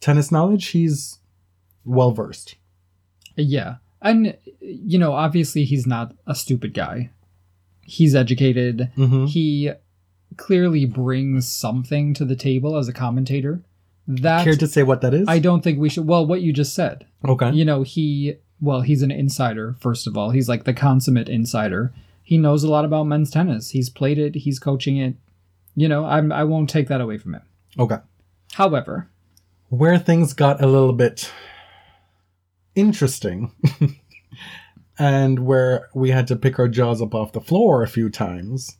S2: tennis knowledge, he's well versed.
S3: Yeah. And, you know, obviously he's not a stupid guy. He's educated.
S2: Mm-hmm.
S3: he clearly brings something to the table as a commentator. That
S2: Care to say what that is?
S3: I don't think we should. Well, what you just said.
S2: okay.
S3: You know, he well, he's an insider. First of all, he's like the consummate insider. He knows a lot about men's tennis. He's played it. He's coaching it. You know, I'm, I won't take that away from him.
S2: Okay.
S3: However,
S2: Where things got a little bit interesting and where we had to pick our jaws up off the floor a few times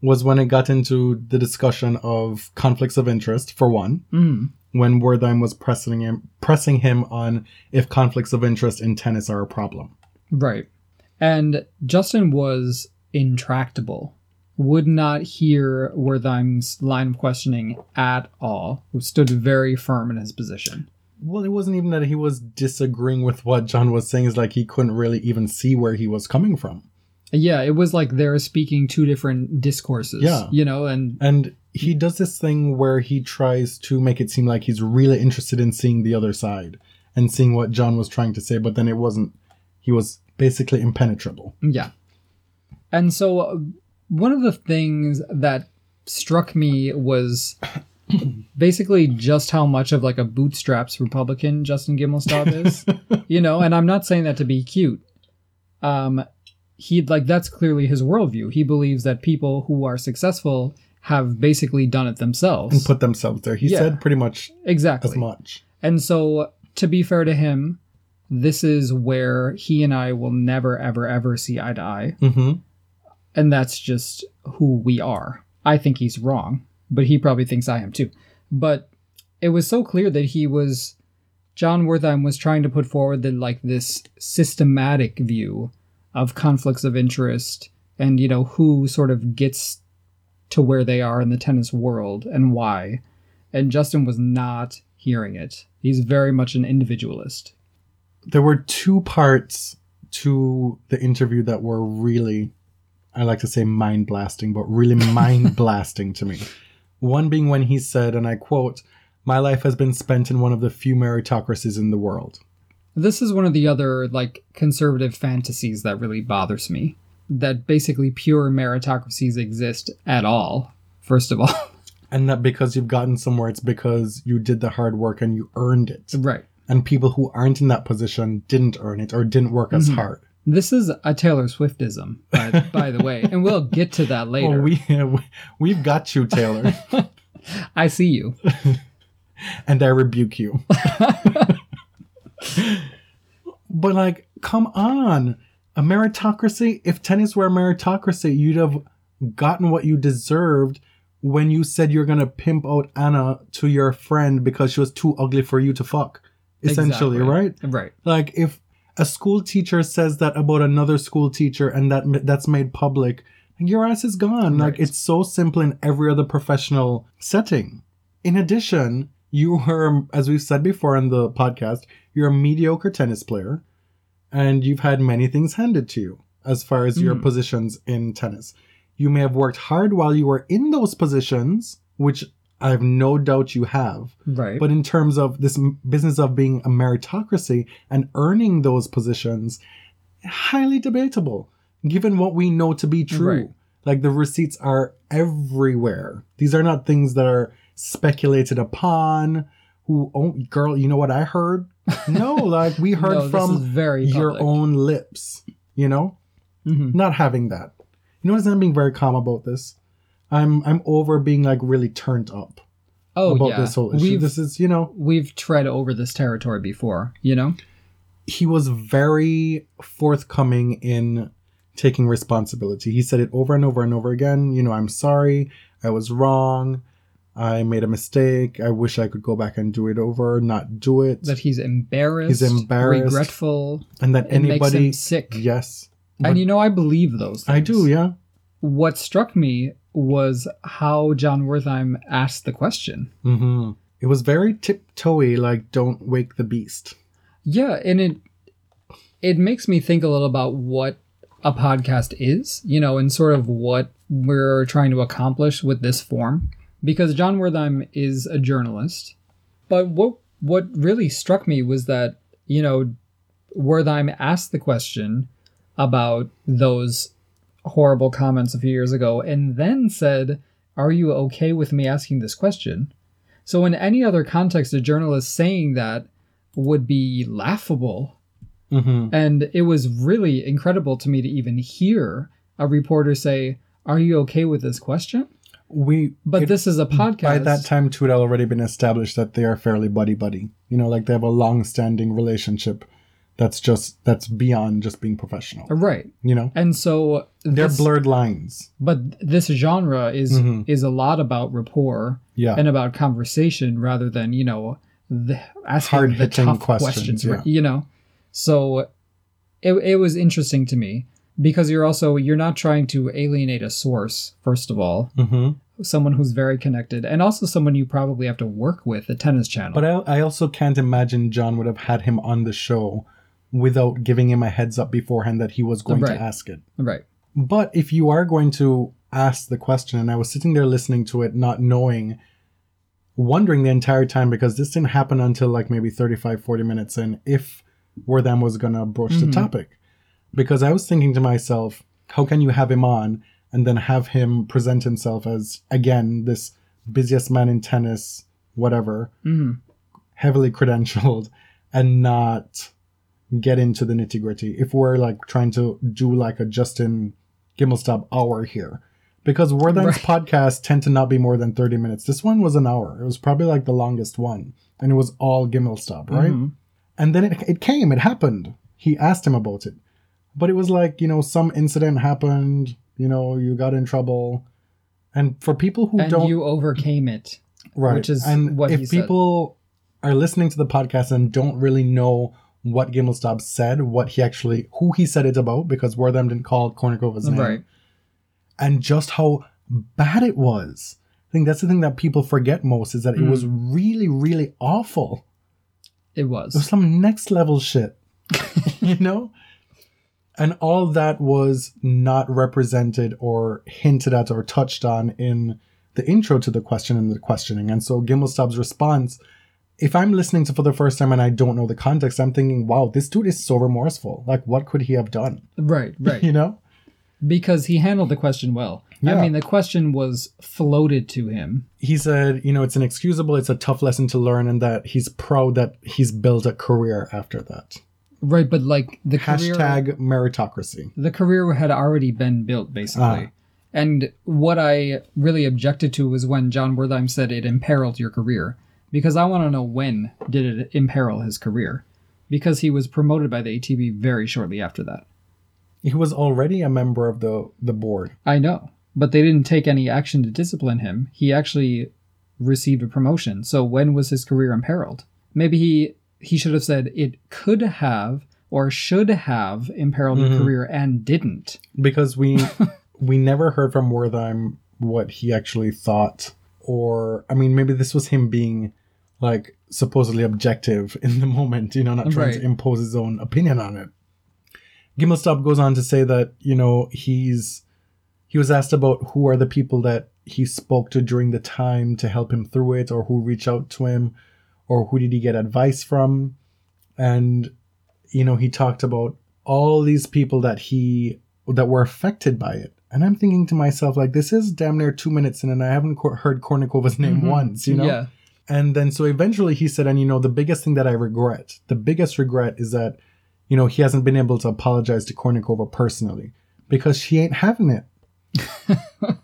S2: was when it got into the discussion of conflicts of interest, for one,
S3: mm,
S2: when Wertheim was pressing him, pressing him on if conflicts of interest in tennis are a problem.
S3: right, and Justin was intractable. Would not hear Wertheim's line of questioning at all. Who stood very firm in his position.
S2: Well, it wasn't even that he was disagreeing with what John was saying, it's like he couldn't really even see where he was coming from.
S3: Yeah, it was like they're speaking two different discourses.
S2: Yeah.
S3: you know, and
S2: And he does this thing where he tries to make it seem like he's really interested in seeing the other side and seeing what John was trying to say, but then it wasn't, he was basically impenetrable.
S3: Yeah. And so uh, one of the things that struck me was basically just how much of like a bootstraps Republican Justin Gimelstob is. you know, and I'm not saying that to be cute. Um he like that's clearly his worldview. He believes that people who are successful have basically done it themselves.
S2: And put themselves there. He
S3: Yeah.
S2: said pretty much
S3: exactly.
S2: as much.
S3: And so, to be fair to him, this is where he and I will never, ever, ever see eye to eye.
S2: hmm
S3: And that's just who we are. I think he's wrong, but he probably thinks I am too. But it was so clear that he was, Jon Wertheim was trying to put forward that, like, this systematic view of conflicts of interest and, you know, who sort of gets to where they are in the tennis world and why. And Justin was not hearing it. He's very much an individualist.
S2: There were two parts to the interview that were really, I like to say mind blasting, but really mind blasting to me. One being when he said, and I quote, My life has been spent in one of the few meritocracies in the world.
S3: This is one of the other like conservative fantasies that really bothers me. That basically pure meritocracies exist at all. First of all,
S2: And that because you've gotten somewhere, it's because you did the hard work and you earned it.
S3: right.
S2: And people who aren't in that position didn't earn it or didn't work as
S3: Mhm.
S2: hard.
S3: This is a Taylor Swiftism, by, by the way, and we'll get to that later.
S2: Well, we, we've got you, Taylor,
S3: I see you.
S2: and I rebuke you. But, like, come on. A meritocracy? If tennis were a meritocracy, you'd have gotten what you deserved when you said you're going to pimp out Anna to your friend because she was too ugly for you to fuck. Essentially,
S3: Exactly.
S2: right?
S3: Right.
S2: like if a school teacher says that about another school teacher and that that's made public your ass is gone like it's so simple in every other professional setting in addition you were as we've said before in the podcast you're a mediocre tennis player and you've had many things handed to you as far as your
S3: Mhm.
S2: positions in tennis you may have worked hard while you were in those positions which i have no doubt you have
S3: Right.
S2: but in terms of this business of being a meritocracy and earning those positions, highly debatable, given what we know to be true.
S3: Right.
S2: Like the receipts are everywhere. These are not things that are speculated upon. Who, oh, girl, you know what I heard? No, like we heard
S3: No,
S2: from
S3: very
S2: your
S3: public.
S2: own lips, you know?
S3: Mhm.
S2: Not having that. You notice I'm being very calm about this. I'm I'm over being like really turned up
S3: Oh
S2: about
S3: yeah,
S2: this whole issue.
S3: we've
S2: This is, you know,
S3: we've tread over this territory before. You know.
S2: he was very forthcoming in taking responsibility. He said it over and over and over again. You know, I'm sorry. I was wrong. I made a mistake. I wish I could go back and do it over, not do it.
S3: That he's embarrassed,
S2: He's embarrassed.
S3: regretful.
S2: and that anybody
S3: sick.
S2: Yes.
S3: And you know, I believe those. Things.
S2: I do, yeah.
S3: What struck me was how Jon Wertheim asked the question.
S2: hmm It was very tiptoey, like don't wake the beast.
S3: Yeah, and it it makes me think a little about what a podcast is, you know, and sort of what we're trying to accomplish with this form. Because Jon Wertheim is a journalist, but what what really struck me was that you know Wertheim asked the question about those horrible comments a few years ago and then said, Are you okay with me asking this question? So, in any other context, a journalist saying that would be laughable.
S2: hmm
S3: And it was really incredible to me to even hear a reporter say, Are you okay with this question?
S2: We
S3: But
S2: it-
S3: this is a podcast.
S2: by that time too, it had already been established that they are fairly buddy buddy. You know, like they have a long standing relationship that's just that's beyond just being professional.
S3: Right.
S2: You know,
S3: And so
S2: they're
S3: this-
S2: blurred lines.
S3: But this genre is
S2: Mhm.
S3: is a lot about rapport
S2: Yeah,
S3: and about conversation rather than you know the asking the
S2: Hard-hitting
S3: tough
S2: questions,
S3: questions.
S2: yeah.
S3: right, You know, so it it was interesting to me because you're also you're not trying to alienate a source first of all,
S2: hmm
S3: someone who's very connected, and also someone you probably have to work with at Tennis Channel.
S2: but I, I also can't imagine John would have had him on the show without giving him a heads up beforehand that he was going
S3: Right.
S2: to ask it.
S3: right.
S2: But if you are going to ask the question, and I was sitting there listening to it, not knowing, wondering the entire time because this didn't happen until like maybe 35, 40 minutes in, if Wertheim was going to broach
S3: Mhm.
S2: the topic. Because I was thinking to myself, how can you have him on and then have him present himself as, again, this busiest man in tennis, whatever,
S3: hmm
S2: heavily credentialed, and not get into the nitty gritty if we're like trying to do like a Justin Gimelstob hour here. Because Wertheim's
S3: Right.
S2: podcasts tend to not be more than 30 minutes. This one was an hour. It was probably like the longest one. And it was all Gimelstob, right?
S3: Mhm.
S2: And then it, it came, it happened. He asked him about it. But it was like, you know, some incident happened, you know, you got in trouble. And for people who
S3: And
S2: don't
S3: you overcame it.
S2: right
S3: which is
S2: and
S3: what
S2: if
S3: he said.
S2: people are listening to the podcast and don't really know what Gimelstob said, what he actually who he said it about, because Wertheim didn't call Kournikova's name,
S3: Right.
S2: and just how bad it was. I think that's the thing that people forget most is that it
S3: Mm.
S2: was really, really awful.
S3: It was.
S2: It was. some next level shit. you know? And all that was not represented or hinted at or touched on in the intro to the question and the questioning. And so Gimelstob's response, if I'm listening to for the first time and I don't know the context, I'm thinking, wow, this dude is so remorseful. Like, what could he have done?
S3: Right. Right.
S2: You know?
S3: because he handled the question well.
S2: Yeah.
S3: I mean, the question was floated to him.
S2: He said, you know, it's inexcusable, it's a tough lesson to learn, and that he's proud that he's built a career after that.
S3: Right, but like the career,
S2: Hashtag meritocracy.
S3: the career had already been built basically.
S2: Ah.
S3: And what I really objected to was when Jon Wertheim said it imperiled your career, because I want to know when did it imperil his career, because he was promoted by the ATP very shortly after that.
S2: He was already a member of the, the board.
S3: I know, but they didn't take any action to discipline him. He actually received a promotion. So when was his career imperiled? Maybe he he should have said it could have or should have imperiled
S2: Mhm.
S3: your career and didn't.
S2: because we we never heard from Wertheim what he actually thought or I mean maybe this was him being like supposedly objective in the moment, you know, not trying to impose his own opinion on it. Gimelstob goes on to say that, you know, he's he was asked about who are the people that he spoke to during the time to help him through it or who reached out to him or who did he get advice from and you know he talked about all these people that he that were affected by it and i'm thinking to myself like this is damn near two minutes in and i haven't co- heard kournikova's name
S3: Mhm.
S2: once you know
S3: Yeah.
S2: and then so eventually he said and you know the biggest thing that i regret the biggest regret is that you know he hasn't been able to apologize to kornikova personally because she ain't having it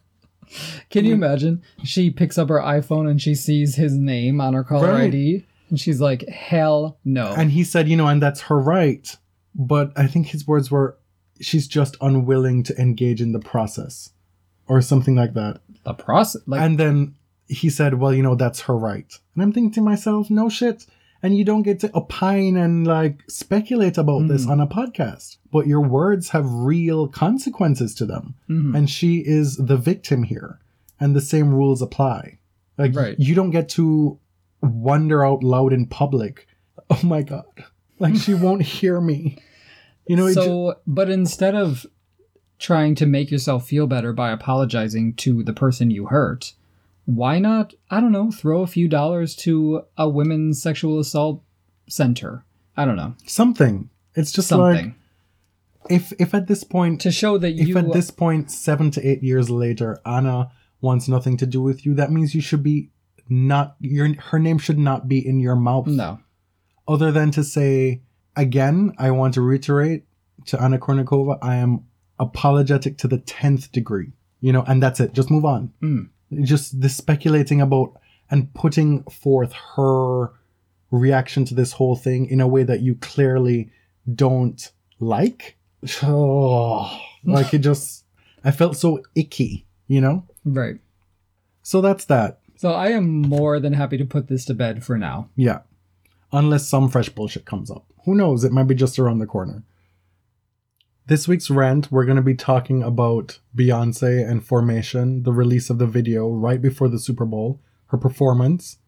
S3: Can you mm-hmm. imagine? She picks up her iPhone and she sees his name on her caller
S2: Right.
S3: ID and she's like, "Hell no."
S2: And he said, you know, and that's her right. But I think his words were, she's just unwilling to engage in the process or something like that.
S3: the process like
S2: and then he said, well, you know, that's her right. And I'm thinking to myself, no shit. And you don't get to opine and like speculate about this
S3: Mhm.
S2: on a podcast. But your words have real consequences to them.
S3: mhm.
S2: And she is the victim here. And the same rules apply. Like
S3: Right.
S2: you don't get to wonder out loud in public, oh my god. Like she won't hear me. You know,
S3: so but instead of trying to make yourself feel better by apologizing to the person you hurt why not i don't know throw a few dollars to a women's sexual assault center i don't know
S2: something. It's just like
S3: something
S2: if if at this point
S3: to show that you
S2: if
S3: you
S2: at this point seven to eight years later Anna wants nothing to do with you, that means you should be not your her name should not be in your mouth.
S3: no
S2: Other than to say again, I want to reiterate to Anna Kournikova, I am apologetic to the tenth degree. You know, and that's it. Just move on.
S3: Mm.
S2: Just the speculating about and putting forth her reaction to this whole thing in a way that you clearly don't like. Oh, like it just, I felt so icky, you know?
S3: right
S2: So that's that.
S3: so i am more than happy to put this to bed for now
S2: Yeah. Unless some fresh bullshit comes up. Who knows? It might be just around the corner. This week's rant, we're going to be talking about Beyonce and Formation, the release of the video right before the Super Bowl, her performance,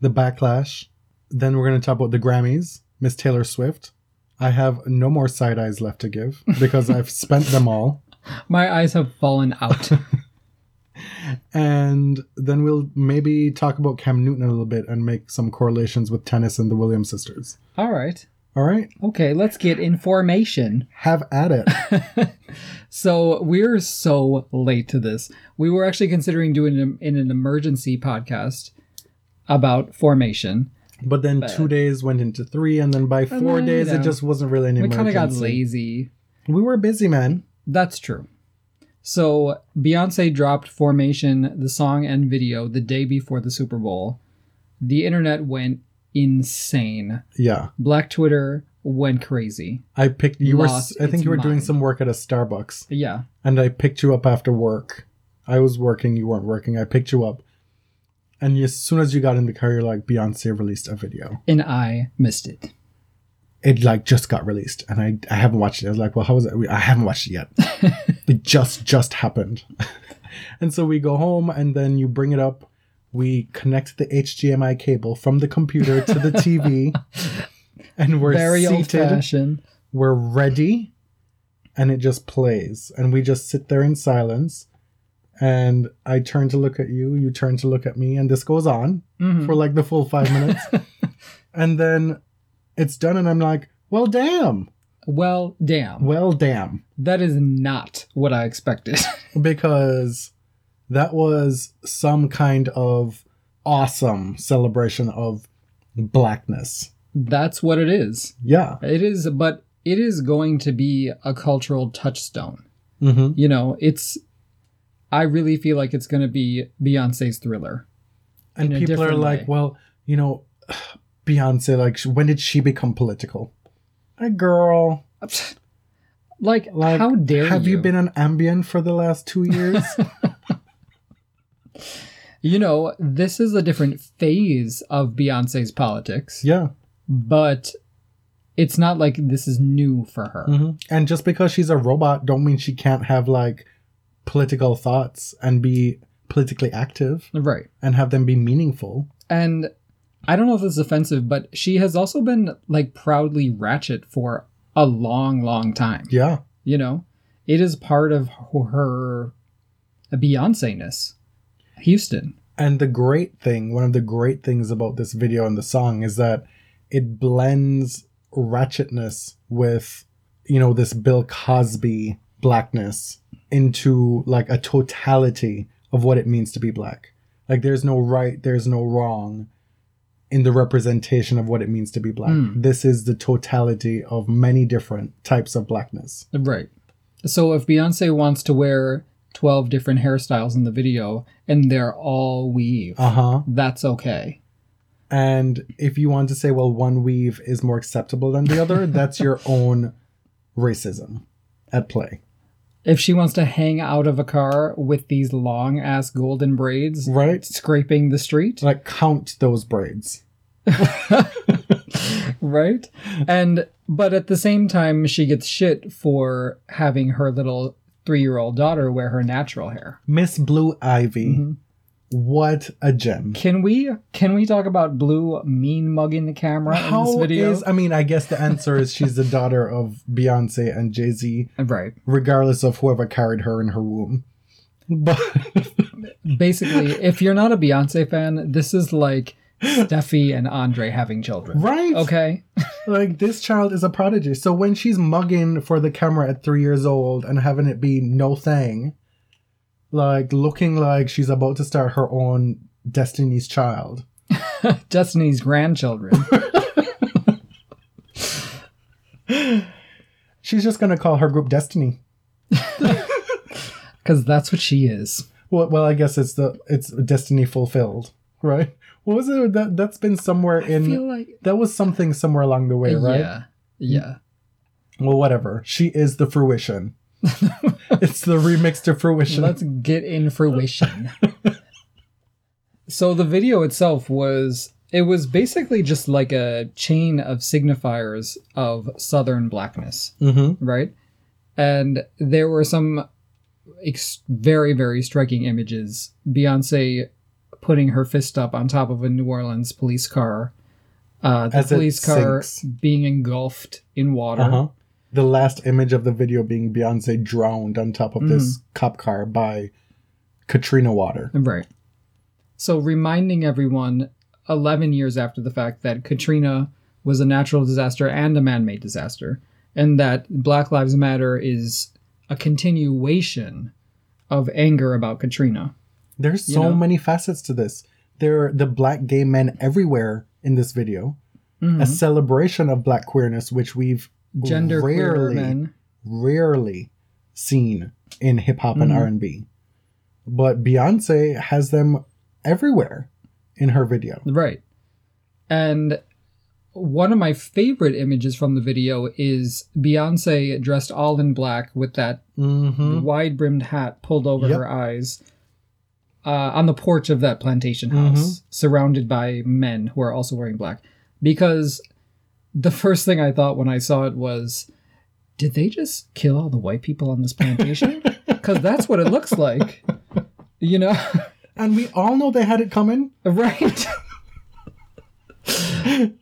S2: the backlash. Then we're going to talk about the Grammys, Miss Taylor Swift. I have no more side eyes left to give because I've spent them all.
S3: my eyes have fallen out
S2: And then we'll maybe talk about Cam Newton a little bit and make some correlations with tennis and the Williams sisters.
S3: all right
S2: All right?
S3: okay let's get information
S2: Have at it.
S3: So we're so late to this. We were actually considering doing it in an emergency podcast about formation.
S2: But then two days went into three, and then by four
S3: then,
S2: days,
S3: you know,
S2: it just wasn't really an
S3: We
S2: emergency.
S3: kind of got lazy.
S2: We were busy, man.
S3: That's true. So Beyonce dropped Formation, the song and video, the day before the Super Bowl. The internet went insane.
S2: Yeah,
S3: Black Twitter went crazy.
S2: I picked you.
S3: Lost
S2: were. I think you were doing some work at a Starbucks,
S3: Yeah.
S2: and I picked you up after work. I was working. You weren't working. I picked you up, and as soon as you got in the car, you're like, Beyonce released a video.
S3: And I missed it.
S2: It like just got released, and I I haven't watched it. I was like, well, how was it? I haven't watched it yet. it just just happened, and so we go home, and then you bring it up. We connect the HDMI cable from the computer to the TV, and we're
S3: Very
S2: seated. We're ready, and it just plays, and we just sit there in silence. And I turn to look at you, you turn to look at me, and this goes on
S3: Mhm.
S2: for like the full five minutes. and then it's done, and I'm like, well, damn.
S3: Well, damn.
S2: Well, damn.
S3: That is not what I expected.
S2: Because that was some kind of awesome celebration of blackness.
S3: That's what it is.
S2: Yeah.
S3: It is, but it is going to be a cultural touchstone.
S2: hmm
S3: You know, it's. I really feel like it's going to be Beyonce's thriller.
S2: And people are like,
S3: way.
S2: well, you know, Beyonce, like, when did she become political? A girl.
S3: Like,
S2: Like,
S3: how dare you
S2: have
S3: you?
S2: you been on Ambien for the last two years?
S3: You know, this is a different phase of Beyonce's politics,
S2: yeah.
S3: but it's not like this is new for her.
S2: hmm And just because she's a robot, don't mean she can't have like political thoughts and be politically active
S3: Right.
S2: and have them be meaningful.
S3: And I don't know if this is offensive, but she has also been like proudly ratchet for a long, long time.
S2: Yeah.
S3: You know, it is part of her Beyonce ness. Houston.
S2: And the great thing, one of the great things about this video and the song is that it blends ratchetness with, you know, this Bill Cosby blackness into like a totality of what it means to be black. Like there's no right, there's no wrong in the representation of what it means to be black.
S3: Hmm.
S2: This is the totality of many different types of blackness.
S3: Right. So if Beyonce wants to wear 12 different hairstyles in the video and they're all weave,
S2: Uh-huh.
S3: that's okay.
S2: And if you want to say, well, one weave is more acceptable than the other, that's your own racism at play.
S3: If she wants to hang out of a car with these long ass golden braids
S2: Right?
S3: scraping the street,
S2: Like count those braids.
S3: right? And but at the same time she gets shit for having her little 3-year-old daughter wear her natural hair.
S2: Miss Blue Ivy.
S3: Mhm.
S2: What a gem.
S3: Can we can we talk about Blue mean mugging the camera in this video?
S2: is I mean, I guess the answer is she's the daughter of Beyonce and Jay-Z,
S3: right.
S2: regardless of whoever carried her in her womb. But
S3: Basically, if you're not a Beyonce fan, this is like Steffi and Andre having children.
S2: Right?
S3: Okay.
S2: Like this child is a prodigy. So when she's mugging for the camera at three years old and having it be no thing, like looking like she's about to start her own Destiny's Child.
S3: Destiny's grandchildren.
S2: She's just gonna call her group Destiny.
S3: Because that's what she is.
S2: Well, well, I guess it's the it's destiny fulfilled, right? What was it that that's been somewhere in?
S3: feel like.
S2: that was something somewhere along the way, right?
S3: Yeah. Yeah.
S2: Well, whatever. She is the fruition. it's the remix to fruition.
S3: Let's get in fruition. so the video itself was it was basically just like a chain of signifiers of southern blackness,
S2: mm-hmm.
S3: right? And there were some ex- very very striking images. Beyonce putting her fist up on top of a New Orleans police car. Uh, the
S2: As
S3: police car
S2: sinks.
S3: being engulfed in water.
S2: Uh-huh. The last image of the video being Beyonce drowned on top of this
S3: Mm-hmm.
S2: cop car by Katrina water.
S3: Right. So reminding everyone 11 years after the fact that Katrina was a natural disaster and a man made disaster, and that Black Lives Matter is a continuation of anger about Katrina.
S2: There's
S3: You
S2: so
S3: know?
S2: many facets to this. There are the black gay men everywhere in this video.
S3: Mhm.
S2: A celebration of black queerness, which we've
S3: Gender queer
S2: rarely,
S3: men.
S2: rarely seen in hip hop and
S3: Mhm.
S2: R and B. But Beyonce has them everywhere in her video.
S3: Right. And one of my favorite images from the video is Beyonce dressed all in black with that
S2: Mm-hmm.
S3: wide brimmed hat pulled over
S2: Yep.
S3: her eyes uh, on the porch of that plantation house, surrounded by men who are also wearing black. Because the first thing I thought when I saw it was, did they just kill all the white people on this plantation? Because that's what it looks like. You know?
S2: And we all know they had it coming.
S3: right?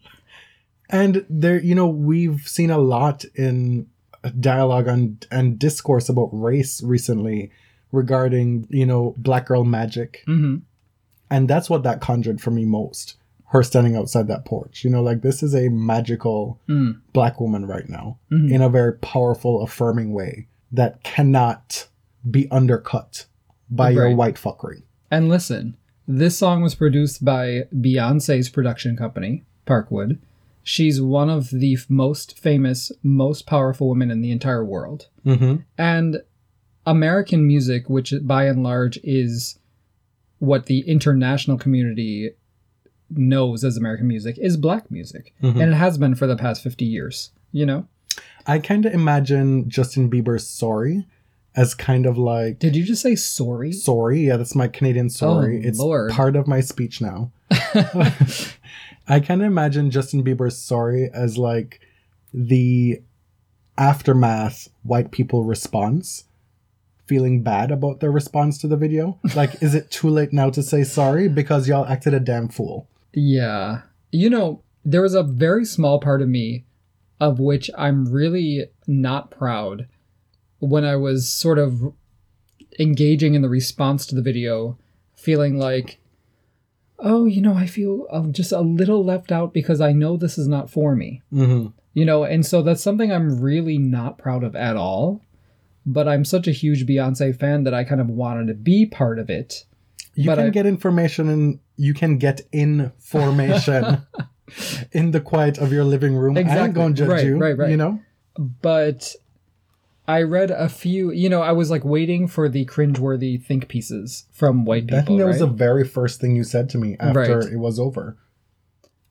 S2: And there, you know, we've seen a lot in dialogue and and discourse about race recently regarding, you know, black girl magic.
S3: hmm
S2: And that's what that conjured for me most. Her standing outside that porch. You know, like this is a magical
S3: Mm.
S2: black woman right now
S3: Mhm.
S2: in a very powerful, affirming way that cannot be undercut by your white fuckery.
S3: And listen, this song was produced by Beyonce's production company, Parkwood. She's one of the most famous, most powerful women in the entire world.
S2: Mm-hmm.
S3: And American music, which by and large is what the international community knows as American music, is black music.
S2: Mhm.
S3: And it has been for the past 50 years, you know?
S2: I kind of imagine Justin Bieber's "Sorry" as kind of like
S3: Did you just say sorry?
S2: sorry. Yeah, that's my Canadian sorry.
S3: Oh,
S2: it's
S3: Lord.
S2: part of my speech now. I kind of imagine Justin Bieber's sorry as like the aftermath white people response feeling bad about their response to the video like is it too late now to say sorry because y'all acted a damn fool
S3: Yeah. You know, there was a very small part of me of which I'm really not proud when I was sort of engaging in the response to the video, feeling like, oh, you know, I feel uh, just a little left out because I know this is not for me.
S2: mm-hmm.
S3: You know, and so that's something I'm really not proud of at all. But I'm such a huge Beyonce fan that I kind of wanted to be part of it.
S2: you
S3: But
S2: can
S3: I-
S2: get information and you can get information in the quiet of your living room i ain't
S3: Exactly.
S2: gonna judge
S3: Right,
S2: you
S3: right, right.
S2: you know
S3: but I read a few. You know, I was like waiting for the cringeworthy think pieces from white people.
S2: i think that was the very first thing you said to me after
S3: Right.
S2: it was over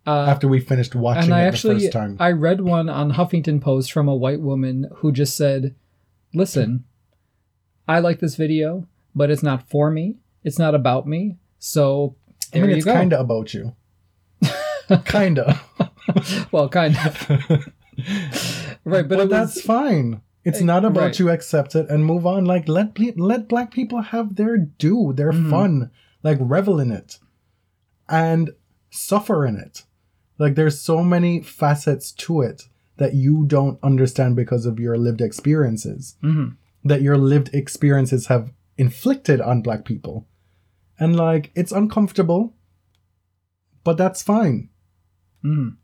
S3: uh,
S2: after we finished watching
S3: and I
S2: it
S3: actually
S2: the first time
S3: I read one on Huffington Post from a white woman who just said, "Listen, I like this video, but it's not for me. It's not about me. So
S2: I mean, it's kind of about you. kind of.
S3: well, kind of. right, but,
S2: But
S3: it
S2: that's fine. It's not about
S3: right.
S2: you accept it and move on. Like let ple- let black people have their due, their
S3: Mhm.
S2: fun, like revel in it, and suffer in it. Like there's so many facets to it that you don't understand because of your lived experiences.
S3: Mhm.
S2: That your lived experiences have inflicted on black people, and like it's uncomfortable. but that's fine.
S3: Mm.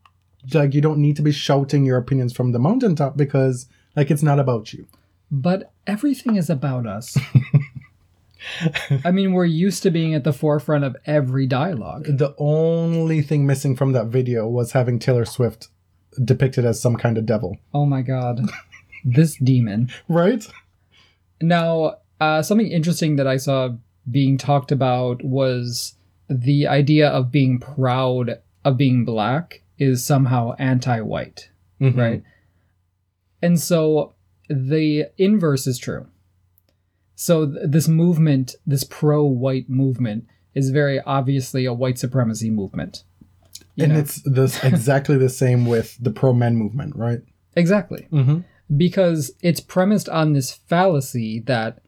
S2: Like you don't need to be shouting your opinions from the mountaintop because like it's not about you.
S3: But everything is about us. I mean, we're used to being at the forefront of every dialogue.
S2: The only thing missing from that video was having Taylor Swift depicted as some kind of devil,
S3: Oh my god. this demon.
S2: right?
S3: Now, uh, something interesting that I saw being talked about was the idea of being proud of being black is somehow anti white,
S2: Mhm.
S3: right? And so the inverse is true. So th- this movement, this pro white movement, is very obviously a white supremacy movement. You
S2: And
S3: know?
S2: it's this exactly the same with the pro men movement, right?
S3: exactly.
S2: Mm-hmm.
S3: because it's premised on this fallacy that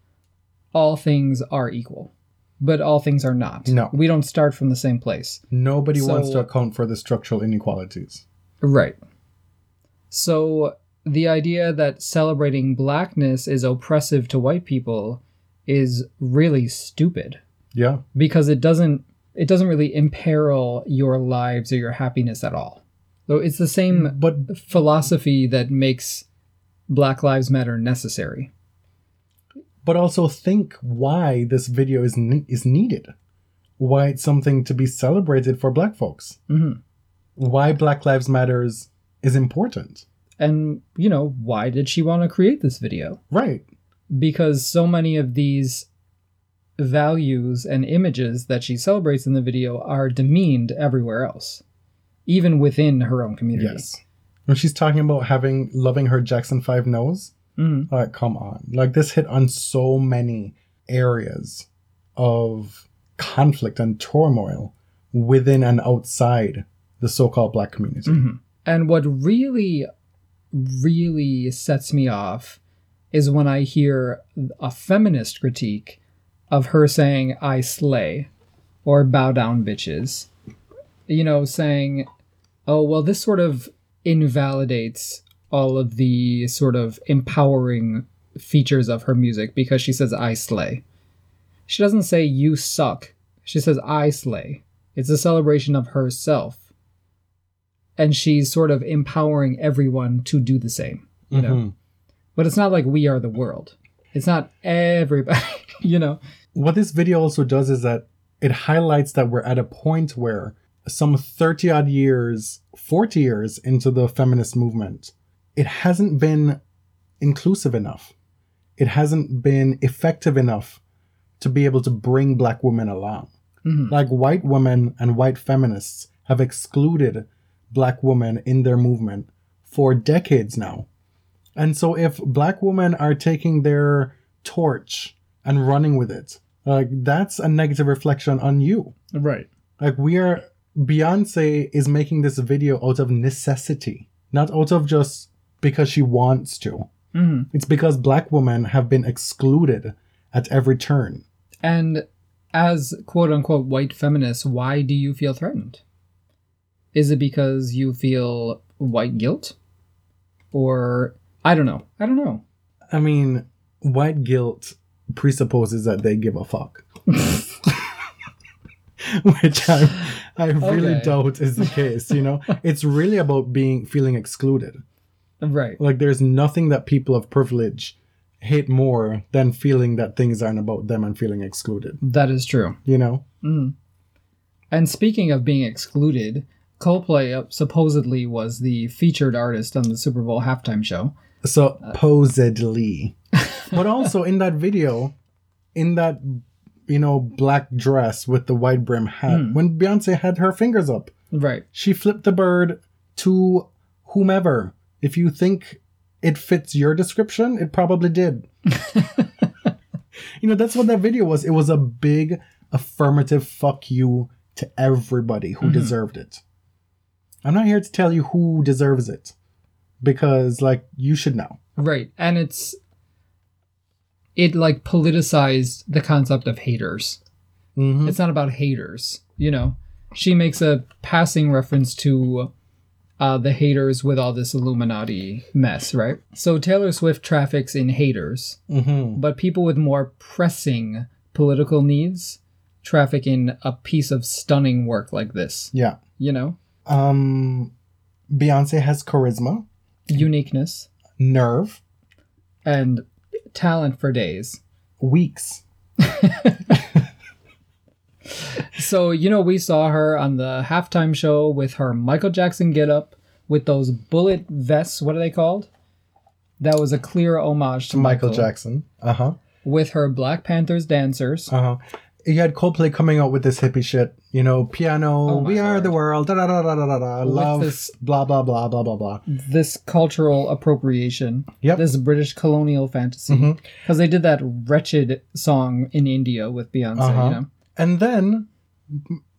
S3: all things are equal, but all things are not.
S2: No.
S3: We don't start from the same place.
S2: Nobody wants to account for the structural inequalities.
S3: Right. So the idea that celebrating blackness is oppressive to white people is really stupid
S2: Yeah.
S3: because it doesn't it doesn't really imperil your lives or your happiness at all. So it's the same
S2: But
S3: philosophy that makes Black Lives Matter necessary.
S2: but also think why this video is ne- is needed. Why it's something to be celebrated for black folks.
S3: Mhm.
S2: Why Black Lives Matters is important.
S3: And, you know, why did she want to create this video?
S2: Right.
S3: Because so many of these values and images that she celebrates in the video are demeaned everywhere else, even within her own community.
S2: Yes. When she's talking about having loving her Jackson 5 nose,
S3: Mhm.
S2: like come on. Like this hit on so many areas of conflict and turmoil within and outside the so-called black community.
S3: Mhm. And what really, really sets me off is when I hear a feminist critique of her saying, I slay, or bow down bitches. You know, saying, oh, well, this sort of invalidates all of the sort of empowering features of her music because she says, I slay. She doesn't say, you suck. She says, I slay. It's a celebration of herself and she's sort of empowering everyone to do the same you know
S2: Mhm.
S3: but it's not like we are the world it's not everybody you know
S2: What this video also does is that it highlights that we're at a point where some 30 odd years, 40 years into the feminist movement, it hasn't been inclusive enough. It hasn't been effective enough to be able to bring black women along.
S3: Mhm.
S2: Like white women and white feminists have excluded black women in their movement for decades now. And so if black women are taking their torch and running with it, like that's a negative reflection on you.
S3: right
S2: Like we are Beyonce is making this video out of necessity, not out of just because she wants to.
S3: hmm
S2: It's because black women have been excluded at every turn.
S3: and as quote unquote white feminists why do you feel threatened is it because you feel white guilt or i don't know i don't know
S2: I mean, white guilt presupposes that they give a fuck. Which I I really
S3: Okay.
S2: doubt is the case, you know? It's really about being feeling excluded.
S3: right
S2: Like there's nothing that people of privilege hate more than feeling that things aren't about them and feeling excluded,
S3: that is true
S2: you know?
S3: Mm. And speaking of being excluded, Coldplay uh, supposedly was the featured artist on the Super Bowl halftime show.
S2: Supposedly. but also in that video, in that you know, black dress with the wide brim hat,
S3: Hmm.
S2: when Beyonce had her fingers up,
S3: Right.
S2: she flipped the bird to whomever. If you think it fits your description, it probably did. you know, that's what that video was. It was a big affirmative fuck you to everybody who
S3: Mhm.
S2: deserved it. I'm not here to tell you who deserves it because, like, you should know.
S3: Right. And it's it like politicized the concept of haters.
S2: Mhm.
S3: It's not about haters, you know. She makes a passing reference to uh, the haters with all this Illuminati mess, right? So Taylor Swift traffics in haters,
S2: Mhm.
S3: but people with more pressing political needs traffic in a piece of stunning work like this.
S2: Yeah.
S3: You know,
S2: Um, Beyonce has charisma,
S3: uniqueness
S2: nerve,
S3: and talent for days.
S2: weeks.
S3: So, you know, we saw her on the halftime show with her Michael Jackson get up with those bullet vests. What are they called? That was a clear homage to
S2: Michael
S3: Michael,
S2: Jackson. Uh huh.
S3: With her Black Panthers dancers.
S2: Uh huh. You had Coldplay coming out with this hippie shit. You know, piano.
S3: Oh
S2: we are the world. Da da da da da da. Love.
S3: this-
S2: Blah blah blah blah blah blah.
S3: this cultural appropriation.
S2: Yep.
S3: This British colonial fantasy. Because they did that wretched song in India with Beyonce,
S2: Uh-huh.
S3: you know?
S2: And then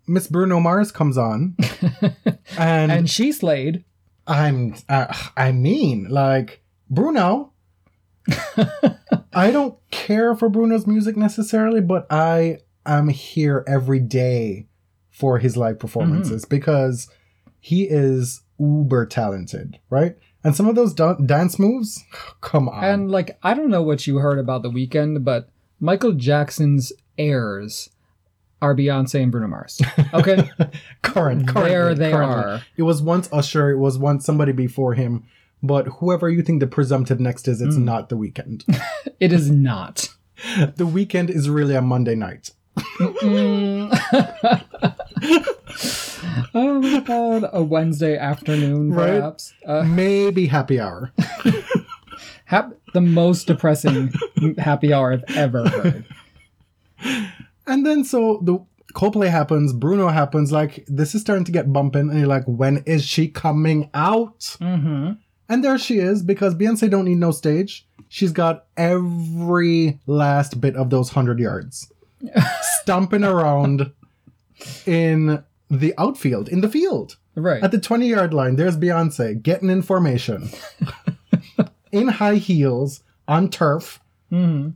S2: Miss Bruno Mars comes on, and,
S3: And she slayed.
S2: I'm. Uh, I mean, like Bruno. I don't care for Bruno's music necessarily, but I am here every day for his live performances mm-hmm. because he is uber talented, right? And some of those da- dance moves, come on.
S3: And like, I don't know what you heard about the Weeknd, but Michael Jackson's heirs are Beyonce and Bruno Mars. Okay?
S2: current,
S3: there they
S2: currently.
S3: are.
S2: It was once Usher, it was once somebody before him, but whoever you think the presumptive next is, it's mm. not the Weeknd.
S3: It is not.
S2: the Weeknd is really a Monday night.
S3: Oh my god, a Wednesday afternoon,
S2: Right?
S3: perhaps. Uh,
S2: Maybe happy hour.
S3: hap- the most depressing happy hour I've ever heard.
S2: And then so the Coldplay happens, Bruno happens, like this is starting to get bumping, and you're like, when is she coming out?
S3: Mm-hmm.
S2: And there she is, because Beyonce don't need no stage. She's got every last bit of those hundred yards. Stomping around in the outfield, in the field.
S3: Right.
S2: At the 20 yard line, there's Beyonce getting in formation. in high heels, on turf.
S3: hmm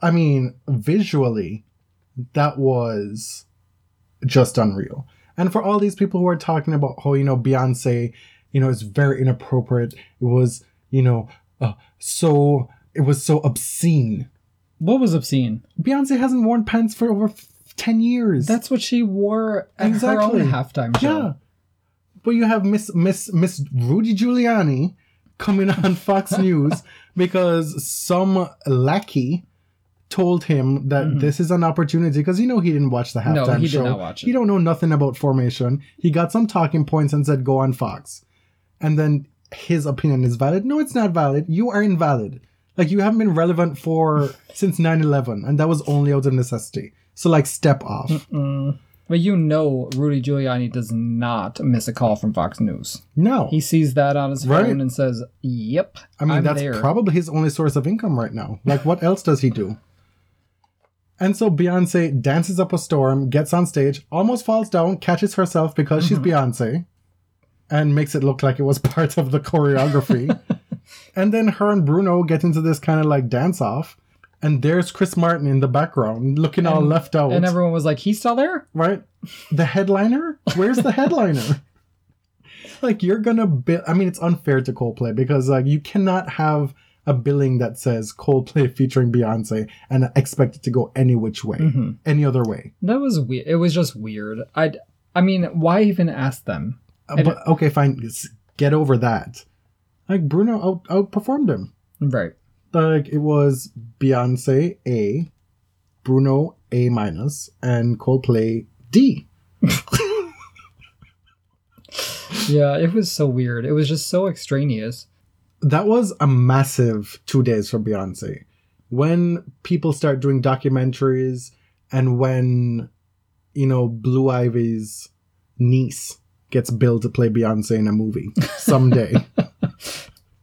S2: I mean, visually, that was just unreal. And for all these people who are talking about how, you know, Beyonce, you know, is very inappropriate, it was, you know, uh, so, it was so obscene.
S3: What was obscene?
S2: Beyonce hasn't worn pants for over f- 10 years.
S3: That's what she wore at
S2: Exactly.
S3: her own halftime show.
S2: Yeah. But you have Miss Miss Miss Rudy Giuliani coming on Fox News because some lackey told him that this is an opportunity because you know he didn't watch the halftime
S3: Mm-hmm. No, he did
S2: show.
S3: not watch it.
S2: He don't know nothing about formation. He got some talking points and said go on Fox. And then his opinion is valid. No, it's not valid. You are invalid. Like you haven't been relevant for since 9-11 and that was only out of necessity. So like step off.
S3: Mm. But you know, Rudy Giuliani does not miss a call from Fox News.
S2: No.
S3: He sees that on his
S2: Right.
S3: phone and says, "Yep,
S2: I mean,
S3: I'm
S2: that's
S3: there."
S2: probably his only source of income right now. Like, what else does he do? And so Beyonce dances up a storm, gets on stage, almost falls down, catches herself because she's Beyonce, and makes it look like it was part of the choreography. and then her and Bruno get into this kind of like dance off. And there's Chris Martin in the background looking all left out.
S3: and everyone was like, "He's still there."
S2: right? The headliner? Where's the headliner? like you're gonna bill I mean it's unfair to Coldplay because like you cannot have a billing that says Coldplay featuring Beyonce and expect it to go any which way.
S3: Mhm.
S2: Any other way.
S3: That was weird. It was just weird. I, I mean, why even ask them?
S2: Uh, but okay, fine. Get over that. Like Bruno out outperformed him.
S3: Right.
S2: Like it was Beyonce A, Bruno A minus, and Coldplay D.
S3: Yeah, it was so weird. It was just so extraneous.
S2: that was a massive two days for Beyonce. When people start doing documentaries and when, you know, Blue Ivy's niece gets billed to play Beyonce in a movie someday,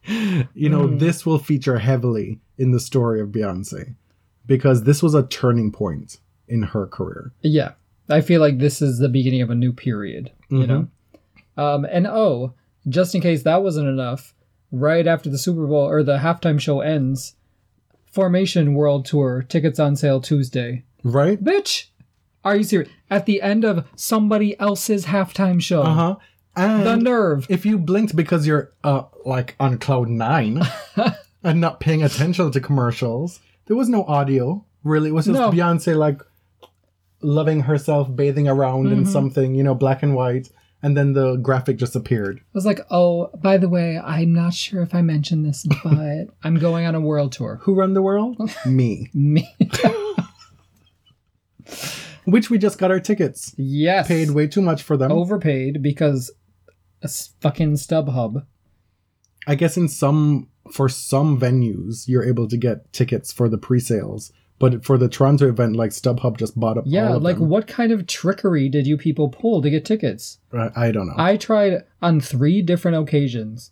S2: you know,
S3: Mm.
S2: this will feature heavily in the story of Beyonce because this was a turning point in her career.
S3: Yeah, I feel like this is the beginning of a new period. You
S2: Mhm.
S3: know. Um, and oh, just in case that wasn't enough, right after the Super Bowl or the halftime show ends, Formation World Tour tickets on sale Tuesday.
S2: Right?
S3: Bitch, are you serious? At the end of somebody else's halftime show,
S2: Uh huh. And
S3: the nerve.
S2: if you blinked because you're uh like on cloud nine and not paying attention to commercials, there was no audio. Really, it was just
S3: No.
S2: Beyonce like loving herself, bathing around in
S3: Mhm.
S2: something, you know, black and white, and then the graphic just appeared.
S3: I was like, oh, by the way, I'm not sure if I mentioned this, but I'm going on a world tour.
S2: Who run the world? Me.
S3: Me.
S2: Which we just got our tickets.
S3: yes.
S2: Paid way too much for them.
S3: overpaid because a fucking StubHub.
S2: I guess in some for some venues you're able to get tickets for the pre-sales, but for the Toronto event, like StubHub just bought up.
S3: Yeah,
S2: all of
S3: like
S2: them.
S3: what kind of trickery did you people pull to get tickets?
S2: I, I don't know.
S3: I tried on three different occasions,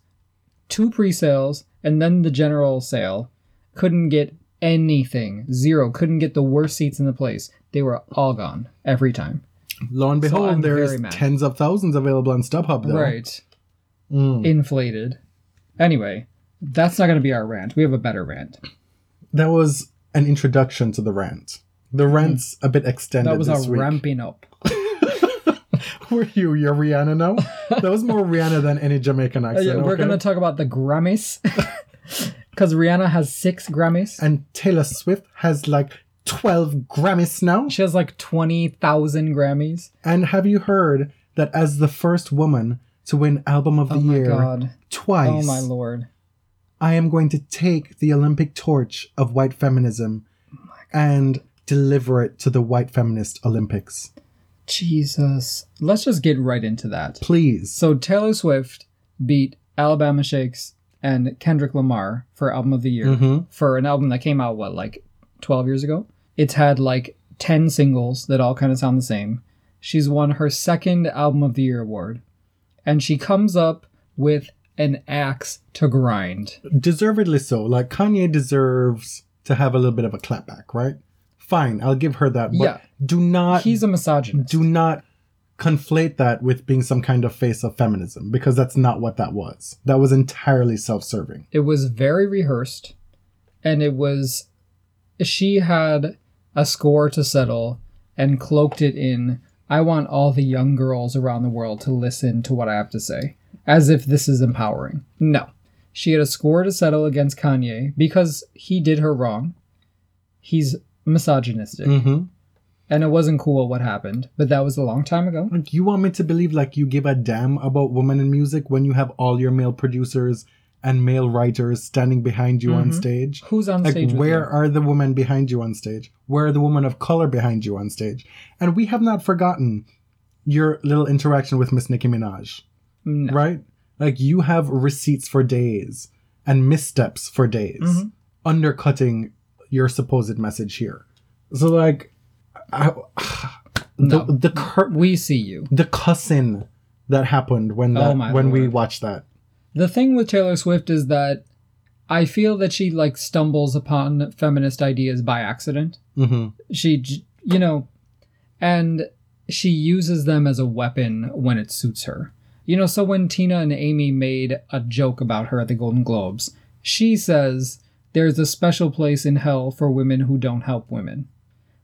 S3: two pre-sales and then the general sale. Couldn't get anything. Zero. Couldn't get the worst seats in the place. They were all gone every time.
S2: Lo and behold,
S3: I'm
S2: there's
S3: mad.
S2: tens of thousands available on StubHub. Though.
S3: Right.
S2: Mm.
S3: Inflated. Anyway, that's not going to be our rant. We have a better rant.
S2: That was an introduction to the rant. The rant's a bit extended.
S3: That was
S2: this
S3: a
S2: week.
S3: ramping up.
S2: Were you? You're Rihanna now. that was more Rihanna than any Jamaican
S3: Uh,
S2: accent.
S3: yeah, we're
S2: okay?
S3: going to talk about the Grammys. Because Rihanna has six Grammys.
S2: And Taylor Swift has like twelve Grammys now.
S3: She has like 20,000 Grammys.
S2: And have you heard that as the first woman to win Album of the
S3: Oh my
S2: Year
S3: god.
S2: twice,
S3: Oh my lord.
S2: I am going to take the Olympic torch of white feminism and deliver it to the white feminist Olympics.
S3: Jesus. Let's just get right into that.
S2: Please.
S3: So Taylor Swift beat Alabama Shakes and Kendrick Lamar for Album of the Year
S2: Mhm.
S3: for an album that came out, what, like 12 years ago? It's had like 10 singles that all kind of sound the same. She's won her second Album of the Year award. And she comes up with an axe to grind.
S2: Deservedly so. Like Kanye deserves to have a little bit of a clapback, right? Fine, I'll give her that. But
S3: Yeah.
S2: do not
S3: He's a misogynist.
S2: do not conflate that with being some kind of face of feminism because that's not what that was. That was entirely self-serving.
S3: it was very rehearsed and it was she had a score to settle and cloaked it in i want all the young girls around the world to listen to what i have to say as if this is empowering. No. She had a score to settle against kanye because he did her wrong. He's misogynistic.
S2: Mm-hmm.
S3: and it wasn't cool what happened but that was a long time ago.
S2: Like you want me to believe like you give a damn about women in music when you have all your male producers and male writers standing behind you on
S3: Mhm.
S2: stage?
S3: who's on
S2: Like
S3: stage
S2: where
S3: you?
S2: are the women behind you on stage? Where are the women of color behind you on stage? And we have not forgotten your little interaction with Miss Nicki Minaj,
S3: no.
S2: right? Like you have receipts for days and missteps for days,
S3: Mhm.
S2: undercutting your supposed message here. So like, I, the
S3: No.
S2: the cur-
S3: we see you
S2: the cussing that happened when
S3: Oh
S2: that
S3: my
S2: when we
S3: lord.
S2: watched that.
S3: The thing with Taylor Swift is that I feel that she like stumbles upon feminist ideas by accident.
S2: hmm
S3: She, you know, and she uses them as a weapon when it suits her. You know, so when Tina and Amy made a joke about her at the Golden Globes, she says there's a special place in hell for women who don't help women,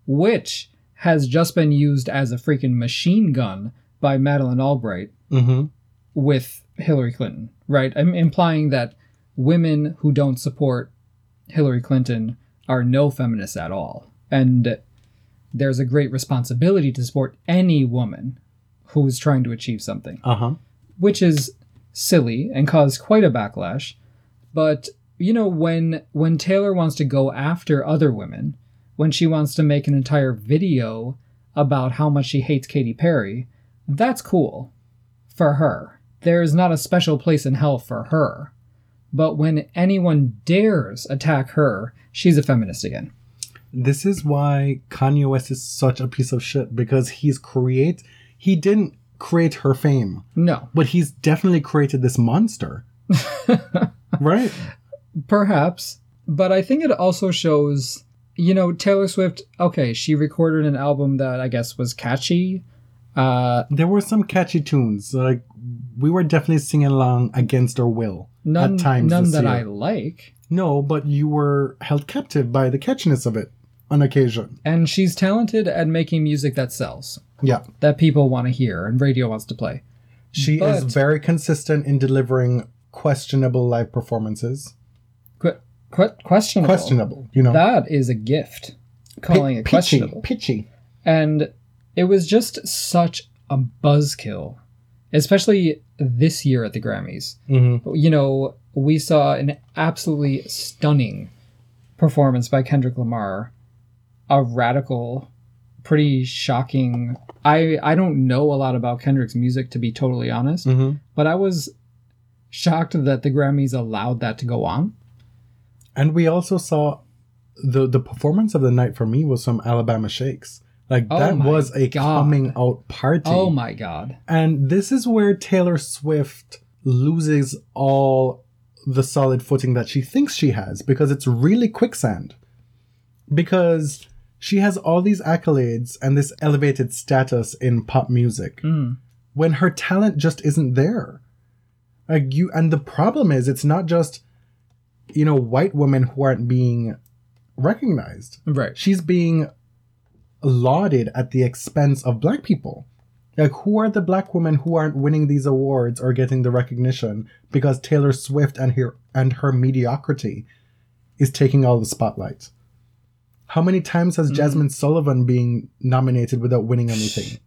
S3: which has just been used as a freaking machine gun by Madeleine Albright
S2: hmm
S3: with Hillary Clinton, right? I'm implying that women who don't support Hillary Clinton are no feminists at all. And there's a great responsibility to support any woman who's trying to achieve something,
S2: Uh huh.
S3: which is silly and caused quite a backlash. But you know when when Taylor wants to go after other women, when she wants to make an entire video about how much she hates Katy Perry, that's cool for her. There is not a special place in hell for her. But when anyone dares attack her, she's a feminist again.
S2: This is why Kanye West is such a piece of shit because he's create he didn't create her fame,
S3: No,
S2: but he's definitely created this monster. right?
S3: perhaps. But I think it also shows, you know, Taylor Swift, okay, she recorded an album that I guess was catchy. Uh,
S2: There were some catchy tunes. Like we were definitely singing along against our will
S3: none
S2: at times.
S3: none that
S2: year.
S3: I like.
S2: No, but you were held captive by the catchiness of it on occasion.
S3: And she's talented at making music that sells,
S2: Yeah.
S3: that people want to hear and radio wants to play.
S2: She
S3: But-
S2: is very consistent in delivering questionable live performances.
S3: Qu- que- questionable.
S2: Questionable, you know.
S3: That is a gift. Calling it
S2: Pitchy,
S3: questionable.
S2: Pitchy.
S3: And it was just such a buzzkill, especially this year at the Grammys.
S2: Mm-hmm.
S3: You know, we saw an absolutely stunning performance by Kendrick Lamar, a radical, pretty shocking. I I don't know a lot about Kendrick's music to be totally honest,
S2: Mm-hmm.
S3: but I was shocked that the Grammys allowed that to go on.
S2: And we also saw the the performance of the night for me was some Alabama Shakes. Like
S3: Oh
S2: that was a
S3: God.
S2: coming out party.
S3: Oh my god.
S2: And this is where Taylor Swift loses all the solid footing that she thinks she has because it's really quicksand. Because she has all these accolades and this elevated status in pop music
S3: Mm.
S2: when her talent just isn't there. Like you and the problem is it's not just you know white women who aren't being recognized.
S3: Right.
S2: She's being lauded at the expense of black people. Like, who are the black women who aren't winning these awards or getting the recognition because Taylor Swift and her and her mediocrity is taking all the spotlight? How many times has
S3: Mm.
S2: Jazmine Sullivan being nominated without winning anything?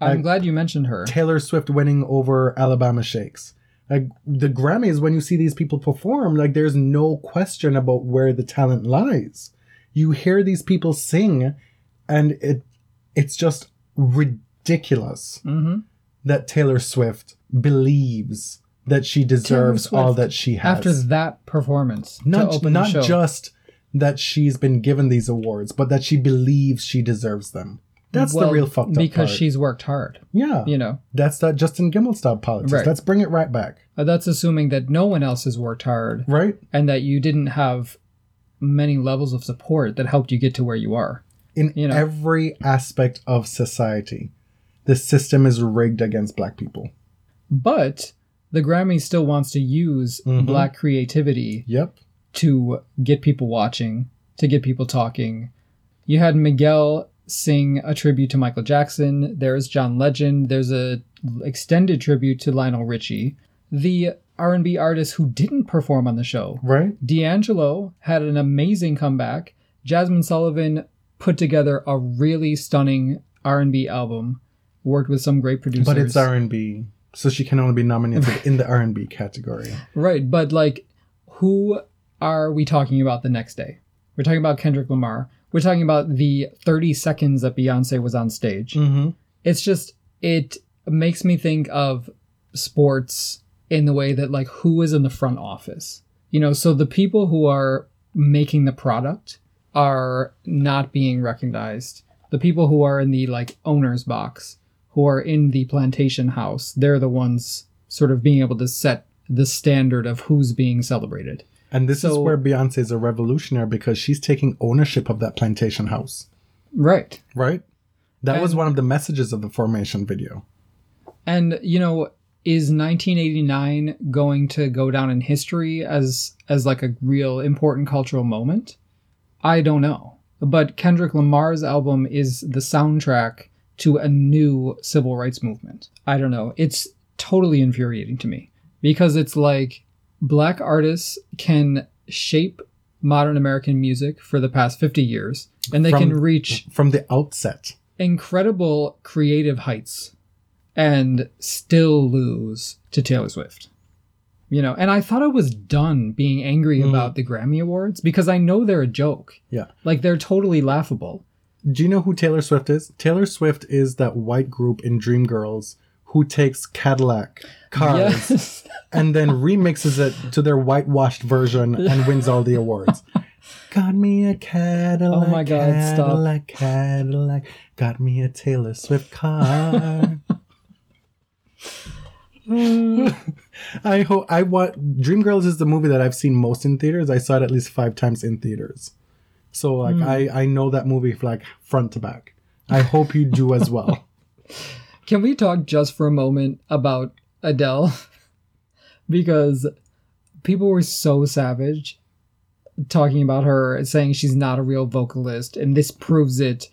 S3: I'm
S2: Like-
S3: glad you mentioned her.
S2: Taylor Swift winning over Alabama Shakes. Like the Grammys, when you see these people perform, like there's no question about where the talent lies. You hear these people sing, and it it's just ridiculous
S3: hmm
S2: that Taylor Swift believes that she deserves
S3: Swift,
S2: all that she has.
S3: After that performance,
S2: not not just that she's been given these awards, but that she believes she deserves them. That's the real fucked up
S3: because
S2: part.
S3: she's worked hard.
S2: yeah,
S3: You know,
S2: that's that Justin Gimelstob politics.
S3: Right.
S2: Let's bring it right back.
S3: Uh, that's assuming that no one else has worked hard
S2: Right?
S3: and that you didn't have many levels of support that helped you get to where you are.
S2: In
S3: You know.
S2: every aspect of society, the system is rigged against black people.
S3: But the Grammy still wants to use
S2: Mhm.
S3: black creativity
S2: Yep.
S3: to get people watching, to get people talking. You had Miguel sing a tribute to Michael Jackson. There's John Legend. There's a extended tribute to Lionel Richie. The R&B artists who didn't perform on the show.
S2: Right?
S3: D'Angelo had an amazing comeback. Jazmine Sullivan put together a really stunning R&B album. Worked with some great producers.
S2: But it's R and B, so she can only be nominated in the R and B category.
S3: Right, but like, who are we talking about the next day? We're talking about Kendrick Lamar. We're talking about the 30 seconds that Beyonce was on stage.
S2: Mm-hmm.
S3: It's just, it makes me think of sports in the way that, like, who is in the front office? You know, so the people who are making the product are not being recognized. The people who are in the, like, owner's box, who are in the plantation house, they're the ones sort of being able to set the standard of who's being celebrated.
S2: And this is where Beyonce is a revolutionary because she's taking ownership of that plantation house.
S3: Right.
S2: Right? That was one of the messages of the formation video.
S3: And you know, is 1989 going to go down in history as as like a real important cultural moment? I don't know. But Kendrick Lamar's album is the soundtrack to a new civil rights movement. I don't know. It's totally infuriating to me because it's like black artists can shape modern American music for the past 50 years and they
S2: From-
S3: can reach
S2: From the outset.
S3: incredible creative heights and still lose to Taylor Swift. You know, and I thought I was done being angry
S2: Mm.
S3: about the Grammy Awards because I know they're a joke.
S2: Yeah.
S3: Like they're totally laughable.
S2: Do you know who Taylor Swift is? Taylor Swift is that white group in Dreamgirls who takes Cadillac cars
S3: Yes.
S2: and then remixes it to their whitewashed version and wins all the awards. Got me a Cadillac.
S3: Oh my God, stop.
S2: Cadillac, Cadillac. Got me a Taylor Swift car. I hope I want Dreamgirls is the movie that I've seen most in theaters. I saw it at least five times in theaters. So like
S3: Hmm.
S2: I I know that movie like front to back. I hope you do as well.
S3: Can we talk just for a moment about Adele? because people were so savage talking about her, saying she's not a real vocalist, and this proves it.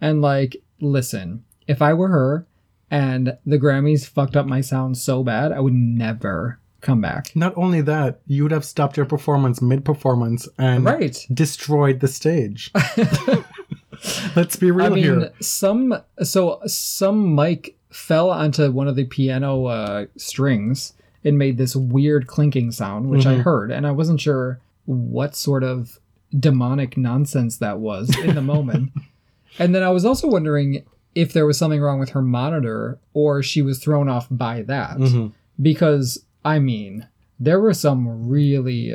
S3: And like, listen, if I were her and the Grammys fucked up my sound so bad, I would never come back.
S2: Not only that, you would have stopped your performance mid performance and
S3: Right.
S2: destroyed the stage. Let's be real
S3: I mean,
S2: here.
S3: some so some mic fell onto one of the piano uh, strings and made this weird clinking sound, which I
S2: Mhm.
S3: heard, and I wasn't sure what sort of demonic nonsense that was in the moment. and then I was also wondering if there was something wrong with her monitor or she was thrown off by that,
S2: Mhm.
S3: because I mean, there were some really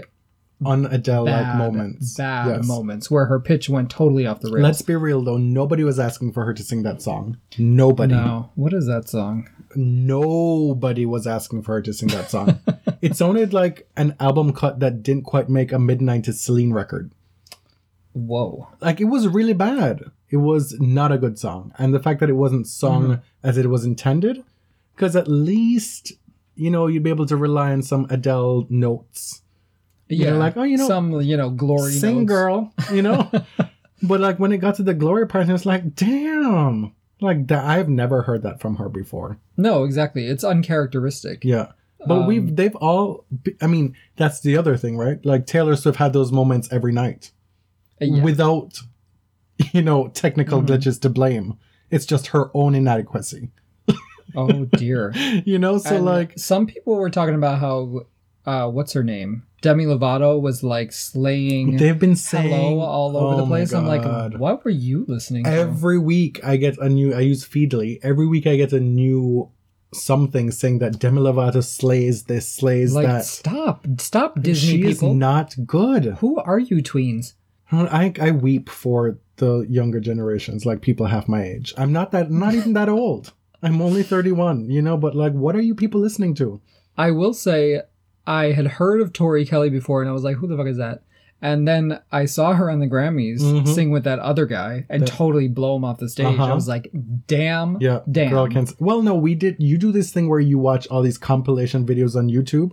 S2: On Adele like moments.
S3: bad
S2: Yes.
S3: moments where her pitch went totally off the rails.
S2: Let's be real though, nobody was asking for her to sing that song. Nobody.
S3: No, what is that song?
S2: Nobody was asking for her to sing that song. it sounded like an album cut that didn't quite make a mid 90s Celine record.
S3: Whoa.
S2: Like it was really bad. It was not a good song. And the fact that it wasn't sung
S3: Mm-hmm.
S2: as it was intended, because at least, you know, you'd be able to rely on some Adele notes.
S3: Yeah,
S2: You're like, oh, you know,
S3: some you know glory
S2: Sing,
S3: notes.
S2: girl, you know? but like when it got to the glory part, it's like, damn. Like that, I've never heard that from her before.
S3: No, exactly. It's uncharacteristic.
S2: Yeah. But
S3: Um,
S2: we've they've all I mean, that's the other thing, right? Like Taylor Swift had those moments every night
S3: yeah.
S2: without you know, technical
S3: Mhm.
S2: glitches to blame. It's just her own inadequacy.
S3: oh dear.
S2: You know, so
S3: And
S2: like
S3: some people were talking about how uh what's her name? Demi Lovato was like slaying
S2: they've been saying
S3: hello all over
S2: Oh
S3: the place. I'm like, what were you listening to?
S2: Every week I get a new I use Feedly. Every week I get a new something saying that Demi Lovato slays this, slays
S3: like
S2: that.
S3: stop. Stop Disney
S2: she is not good.
S3: Who are you tweens?
S2: I I weep for the younger generations, like people half my age. I'm not that not even that old. I'm only 31, you know, but like what are you people listening to?
S3: I will say I had heard of Tori Kelly before and I was like, who the fuck is that? And then I saw her on the Grammys
S2: Mhm.
S3: sing with that other guy and totally blow him off the stage. I
S2: Uh-huh.
S3: was like, damn.
S2: Yeah,
S3: Damn.
S2: girl can. Well, no, we did. You do this thing where you watch all these compilation videos on YouTube,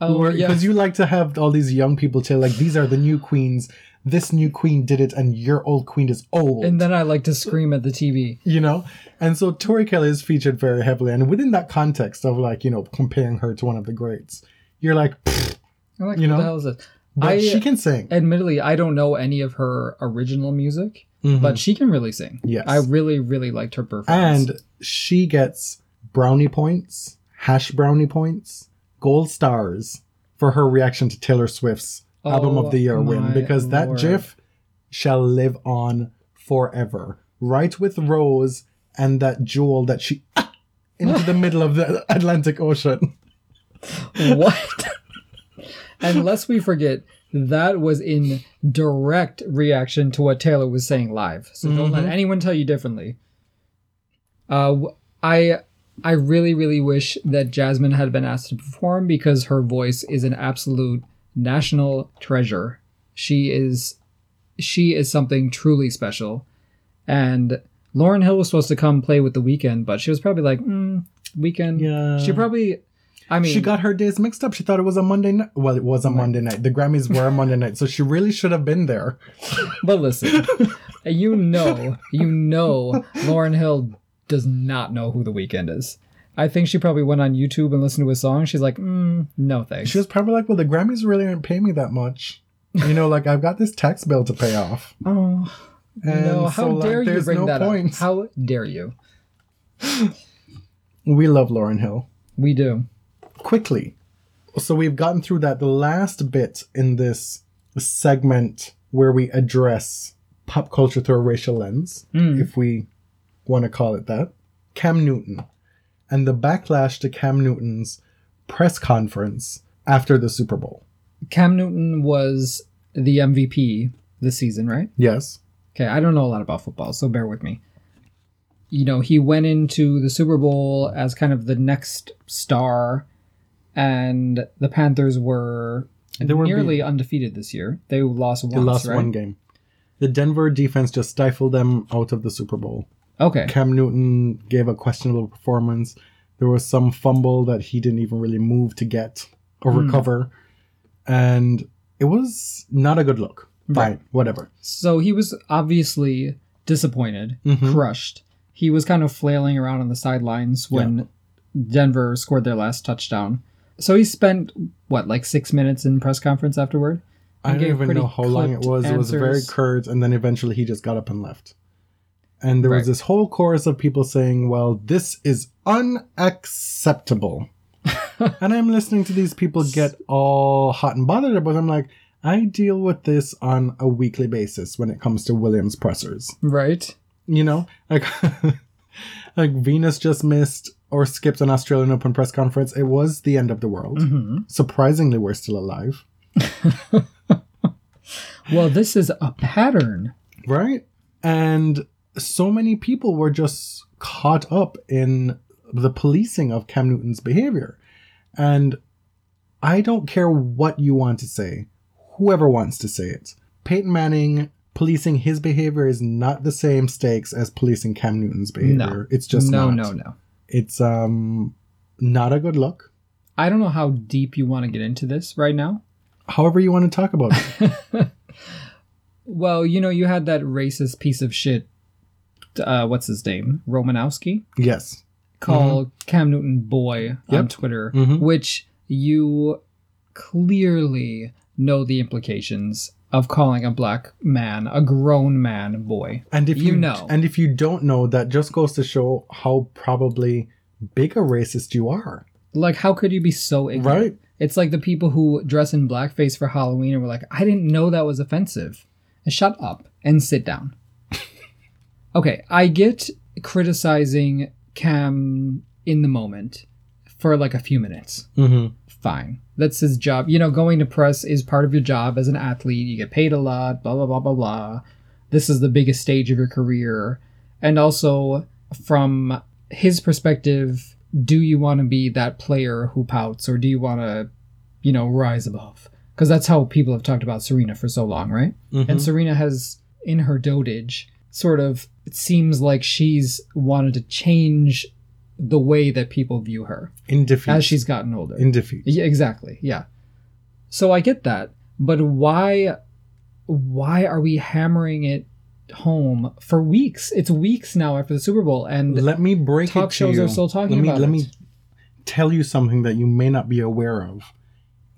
S3: Oh, yeah.
S2: because you like to have all these young people tell like these are the new queens. This new queen did it, and your old queen is old.
S3: And then I like to scream at the TV.
S2: you know, and so Tori Kelly is featured very heavily, and within that context of like you know comparing her to one of the greats, you're like,
S3: like,
S2: You
S3: what
S2: know?
S3: the hell is this?
S2: but
S3: I-
S2: she can sing.
S3: Admittedly, I don't know any of her original music,
S2: Mhm.
S3: but she can really sing.
S2: Yes.
S3: I really, really liked her performance.
S2: and she gets brownie points, hash brownie points, gold stars for her reaction to Taylor Swift's album
S3: Oh
S2: of the year win
S3: my
S2: because that
S3: lord.
S2: GIF shall live on forever. Right with Rose and that jewel that she into the middle of the Atlantic Ocean.
S3: what? and lest we forget, that was in direct reaction to what Taylor was saying live. So don't let
S2: Mhm.
S3: anyone tell you differently. Uh, I I really really wish that Jazmine had been asked to perform because her voice is an absolute national treasure. She is she is something truly special. And Lauryn Hill was supposed to come play with the Weeknd, but she was probably like, mm, weekend.
S2: Yeah.
S3: She probably I mean
S2: she got her days mixed up. She thought it was a Monday night. Well, it was a
S3: Right.
S2: Monday night. The Grammys were a Monday night, so she really should have been there.
S3: But listen, you know, you know, Lauryn Hill does not know who the Weeknd is. I think she probably went on YouTube and listened to his song. She's like, mm, no thanks.
S2: She was probably like, "Well, the Grammys really aren't paying me that much. You know, like I've got this tax bill to pay off."
S3: oh,
S2: And
S3: no! How
S2: so, like,
S3: dare you bring
S2: no
S3: that
S2: point.
S3: up? How dare you?
S2: We love Lauryn Hill.
S3: We do.
S2: Quickly, so we've gotten through that. The last bit in this segment where we address pop culture through a racial lens,
S3: Mm.
S2: if we want to call it that, Cam Newton, and the backlash to Cam Newton's press conference after the Super Bowl.
S3: Cam Newton was the MVP this season, right?
S2: Yes.
S3: Okay, I don't know a lot about football, so bear with me. You know, he went into the Super Bowl as kind of the next star, and the Panthers were,
S2: They were
S3: nearly
S2: beat-
S3: undefeated this year. They lost once,
S2: They lost
S3: right?
S2: one game. The Denver defense just stifled them out of the Super Bowl.
S3: Okay,
S2: Cam Newton gave a questionable performance. There was some fumble that he didn't even really move to get or
S3: Hmm.
S2: recover. And it was not a good look. Fine,
S3: Right.
S2: whatever.
S3: so he was obviously disappointed,
S2: Mhm.
S3: crushed. He was kind of flailing around on the sidelines when Denver scored their last touchdown. So he spent what, like six minutes in press conference afterward.
S2: I don't even know how long it was. It was very curt, and then eventually he just got up and left. And there was this whole chorus of people saying, well, this is unacceptable. and I'm listening to these people get all hot and bothered about it. I'm like, I deal with this on a weekly basis when it comes to Williams pressers.
S3: Right.
S2: You know? Like like Venus just missed or skipped an Australian Open press conference. It was the end of the world.
S3: hmm
S2: Surprisingly, we're still alive.
S3: Well, this is a pattern.
S2: Right? And so many people were just caught up in the policing of Cam Newton's behavior. And I don't care what you want to say, whoever wants to say it. Peyton Manning policing his behavior is not the same stakes as policing Cam Newton's behavior.
S3: No.
S2: It's just
S3: no,
S2: not.
S3: no, no.
S2: It's um not a good look.
S3: I don't know how deep you want to get into this right now.
S2: However you want to talk about it.
S3: Well, you know, you had that racist piece of shit. Uh, what's his name? Romanowski
S2: yes.
S3: call Cam Newton boy on
S2: Yep.
S3: Twitter,
S2: Mhm.
S3: which you clearly know the implications of calling a black man, a grown man, boy.
S2: And if
S3: You
S2: you,
S3: know.
S2: and if you don't know, that just goes to show how probably big a racist you are.
S3: Like, how could you be so ignorant?
S2: Right?
S3: It's like the people who dress in blackface for Halloween and were like, I didn't know that was offensive. And shut up and sit down. Okay, I get criticizing Cam in the moment for like a few minutes.
S2: Mm-hmm.
S3: Fine. That's his job. You know, going to press is part of your job as an athlete. You get paid a lot, blah, blah, blah, blah, blah. This is the biggest stage of your career. And also, from his perspective, do you want to be that player who pouts or do you want to, you know, rise above? Because that's how people have talked about Serena for so long, right?
S2: Mm-hmm.
S3: And Serena has, in her dotage, sort of, it seems like she's wanted to change the way that people view her
S2: In defeat.
S3: as she's gotten older.
S2: in defeat.
S3: Yeah, exactly. Yeah. So I get that, but why why are we hammering it home for weeks? It's weeks now after the Super Bowl and
S2: Let me break
S3: talk
S2: it to
S3: shows
S2: you.
S3: are still talking
S2: let me,
S3: about
S2: Let
S3: it.
S2: me tell you something that you may not be aware of.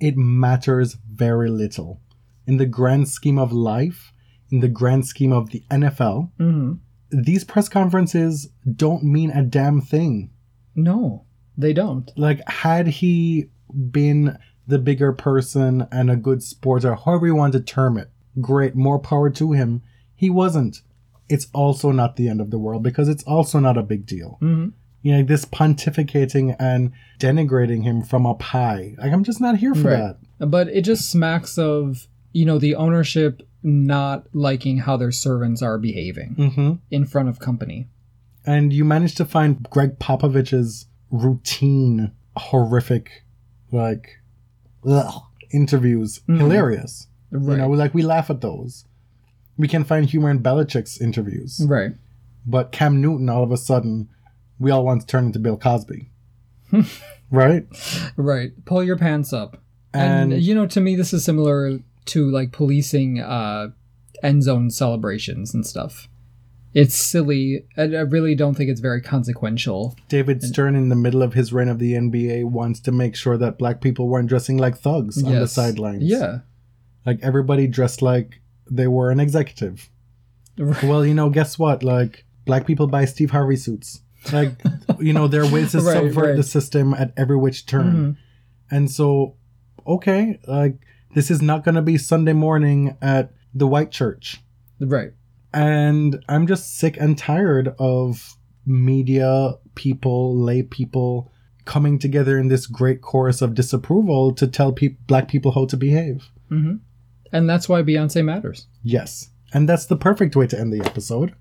S2: It matters very little. In the grand scheme of life, in the grand scheme of the NFL,
S3: Mhm.
S2: These press conferences don't mean a damn thing.
S3: No, they don't.
S2: like had he been the bigger person and a good sport or however you want to term it great more power to him he wasn't it's also not the end of the world because it's also not a big deal
S3: Mhm.
S2: you know this pontificating and denigrating him from up high like i'm just not here for
S3: Right.
S2: that
S3: But it just smacks of, you know, the ownership not liking how their servants are behaving
S2: hmm
S3: in front of company.
S2: and you managed to find Gregg Popovich's routine horrific like ugh, interviews
S3: Mhm.
S2: hilarious
S3: Right.
S2: You know, like we laugh at those. We can find humor in Belichick's interviews.
S3: right.
S2: But Cam Newton, all of a sudden, we all want to turn into Bill Cosby. right?
S3: Right. Pull your pants up.
S2: And,
S3: and you know to me this is similar to like policing uh end zone celebrations and stuff it's silly and i really don't think it's very consequential
S2: David Stern, in the middle of his reign of the NBA, wants to make sure that black people weren't dressing like thugs on the sidelines.
S3: yeah
S2: Like everybody dressed like they were an executive. Well, you know, guess what? Like, black people buy Steve Harvey suits. Like, you know, there are ways to
S3: Right,
S2: subvert
S3: right.
S2: the system at every which turn.
S3: Mhm.
S2: And so, okay, like this is not going to be Sunday morning at the white church.
S3: right
S2: And I'm just sick and tired of media people, lay people coming together in this great chorus of disapproval to tell peop black people how to behave.
S3: hmm and that's why beyonce matters
S2: Yes. And that's the perfect way to end the episode.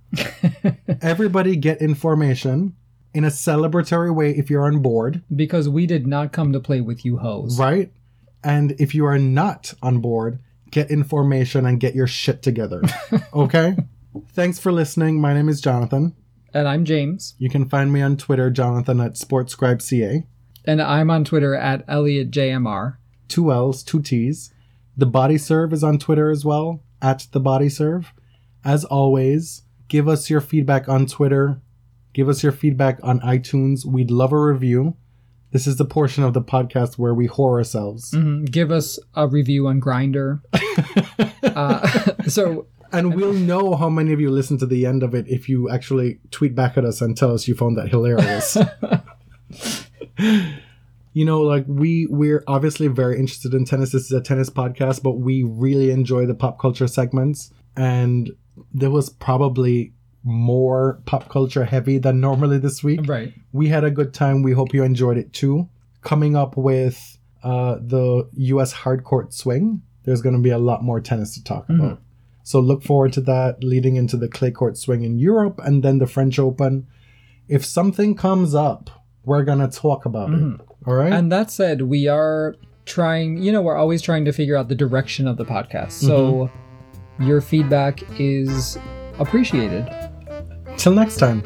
S2: Everybody get information in a celebratory way if you're on board.
S3: because we did not come to play with you hoes
S2: Right? And if you are not on board, get information and get your shit together. Okay? Thanks for listening. My name is Jonathan.
S3: and i'm james
S2: You can find me on Twitter, Jonathan at SportsScribeCA.
S3: and i'm on twitter at ElliotJMR.
S2: Two L's, two T's. The Body Serve is on Twitter as well, at The Body Serve. As always, give us your feedback on Twitter. Give us your feedback on iTunes. We'd love a review. This is the portion of the podcast where we whore ourselves.
S3: Mhm. give us a review on Grindr uh, so
S2: And we'll know how many of you listen to the end of it if you actually tweet back at us and tell us you found that hilarious. you know, like we we're obviously very interested in tennis. This is a tennis podcast, but we really enjoy the pop culture segments. And there was probably more pop culture heavy than normally this week.
S3: Right.
S2: We had a good time. We hope you enjoyed it too. Coming up with uh, the U.S. hardcourt swing, there's going to be a lot more tennis to talk mm-hmm. about. So look forward to that leading into the clay court swing in Europe and then the French Open. If something comes up, we're going to talk about it. Mm-hmm. All right?
S3: And that said, we are trying, you know, we're always trying to figure out the direction of the podcast. So mm-hmm. your feedback is appreciated.
S2: Till next time.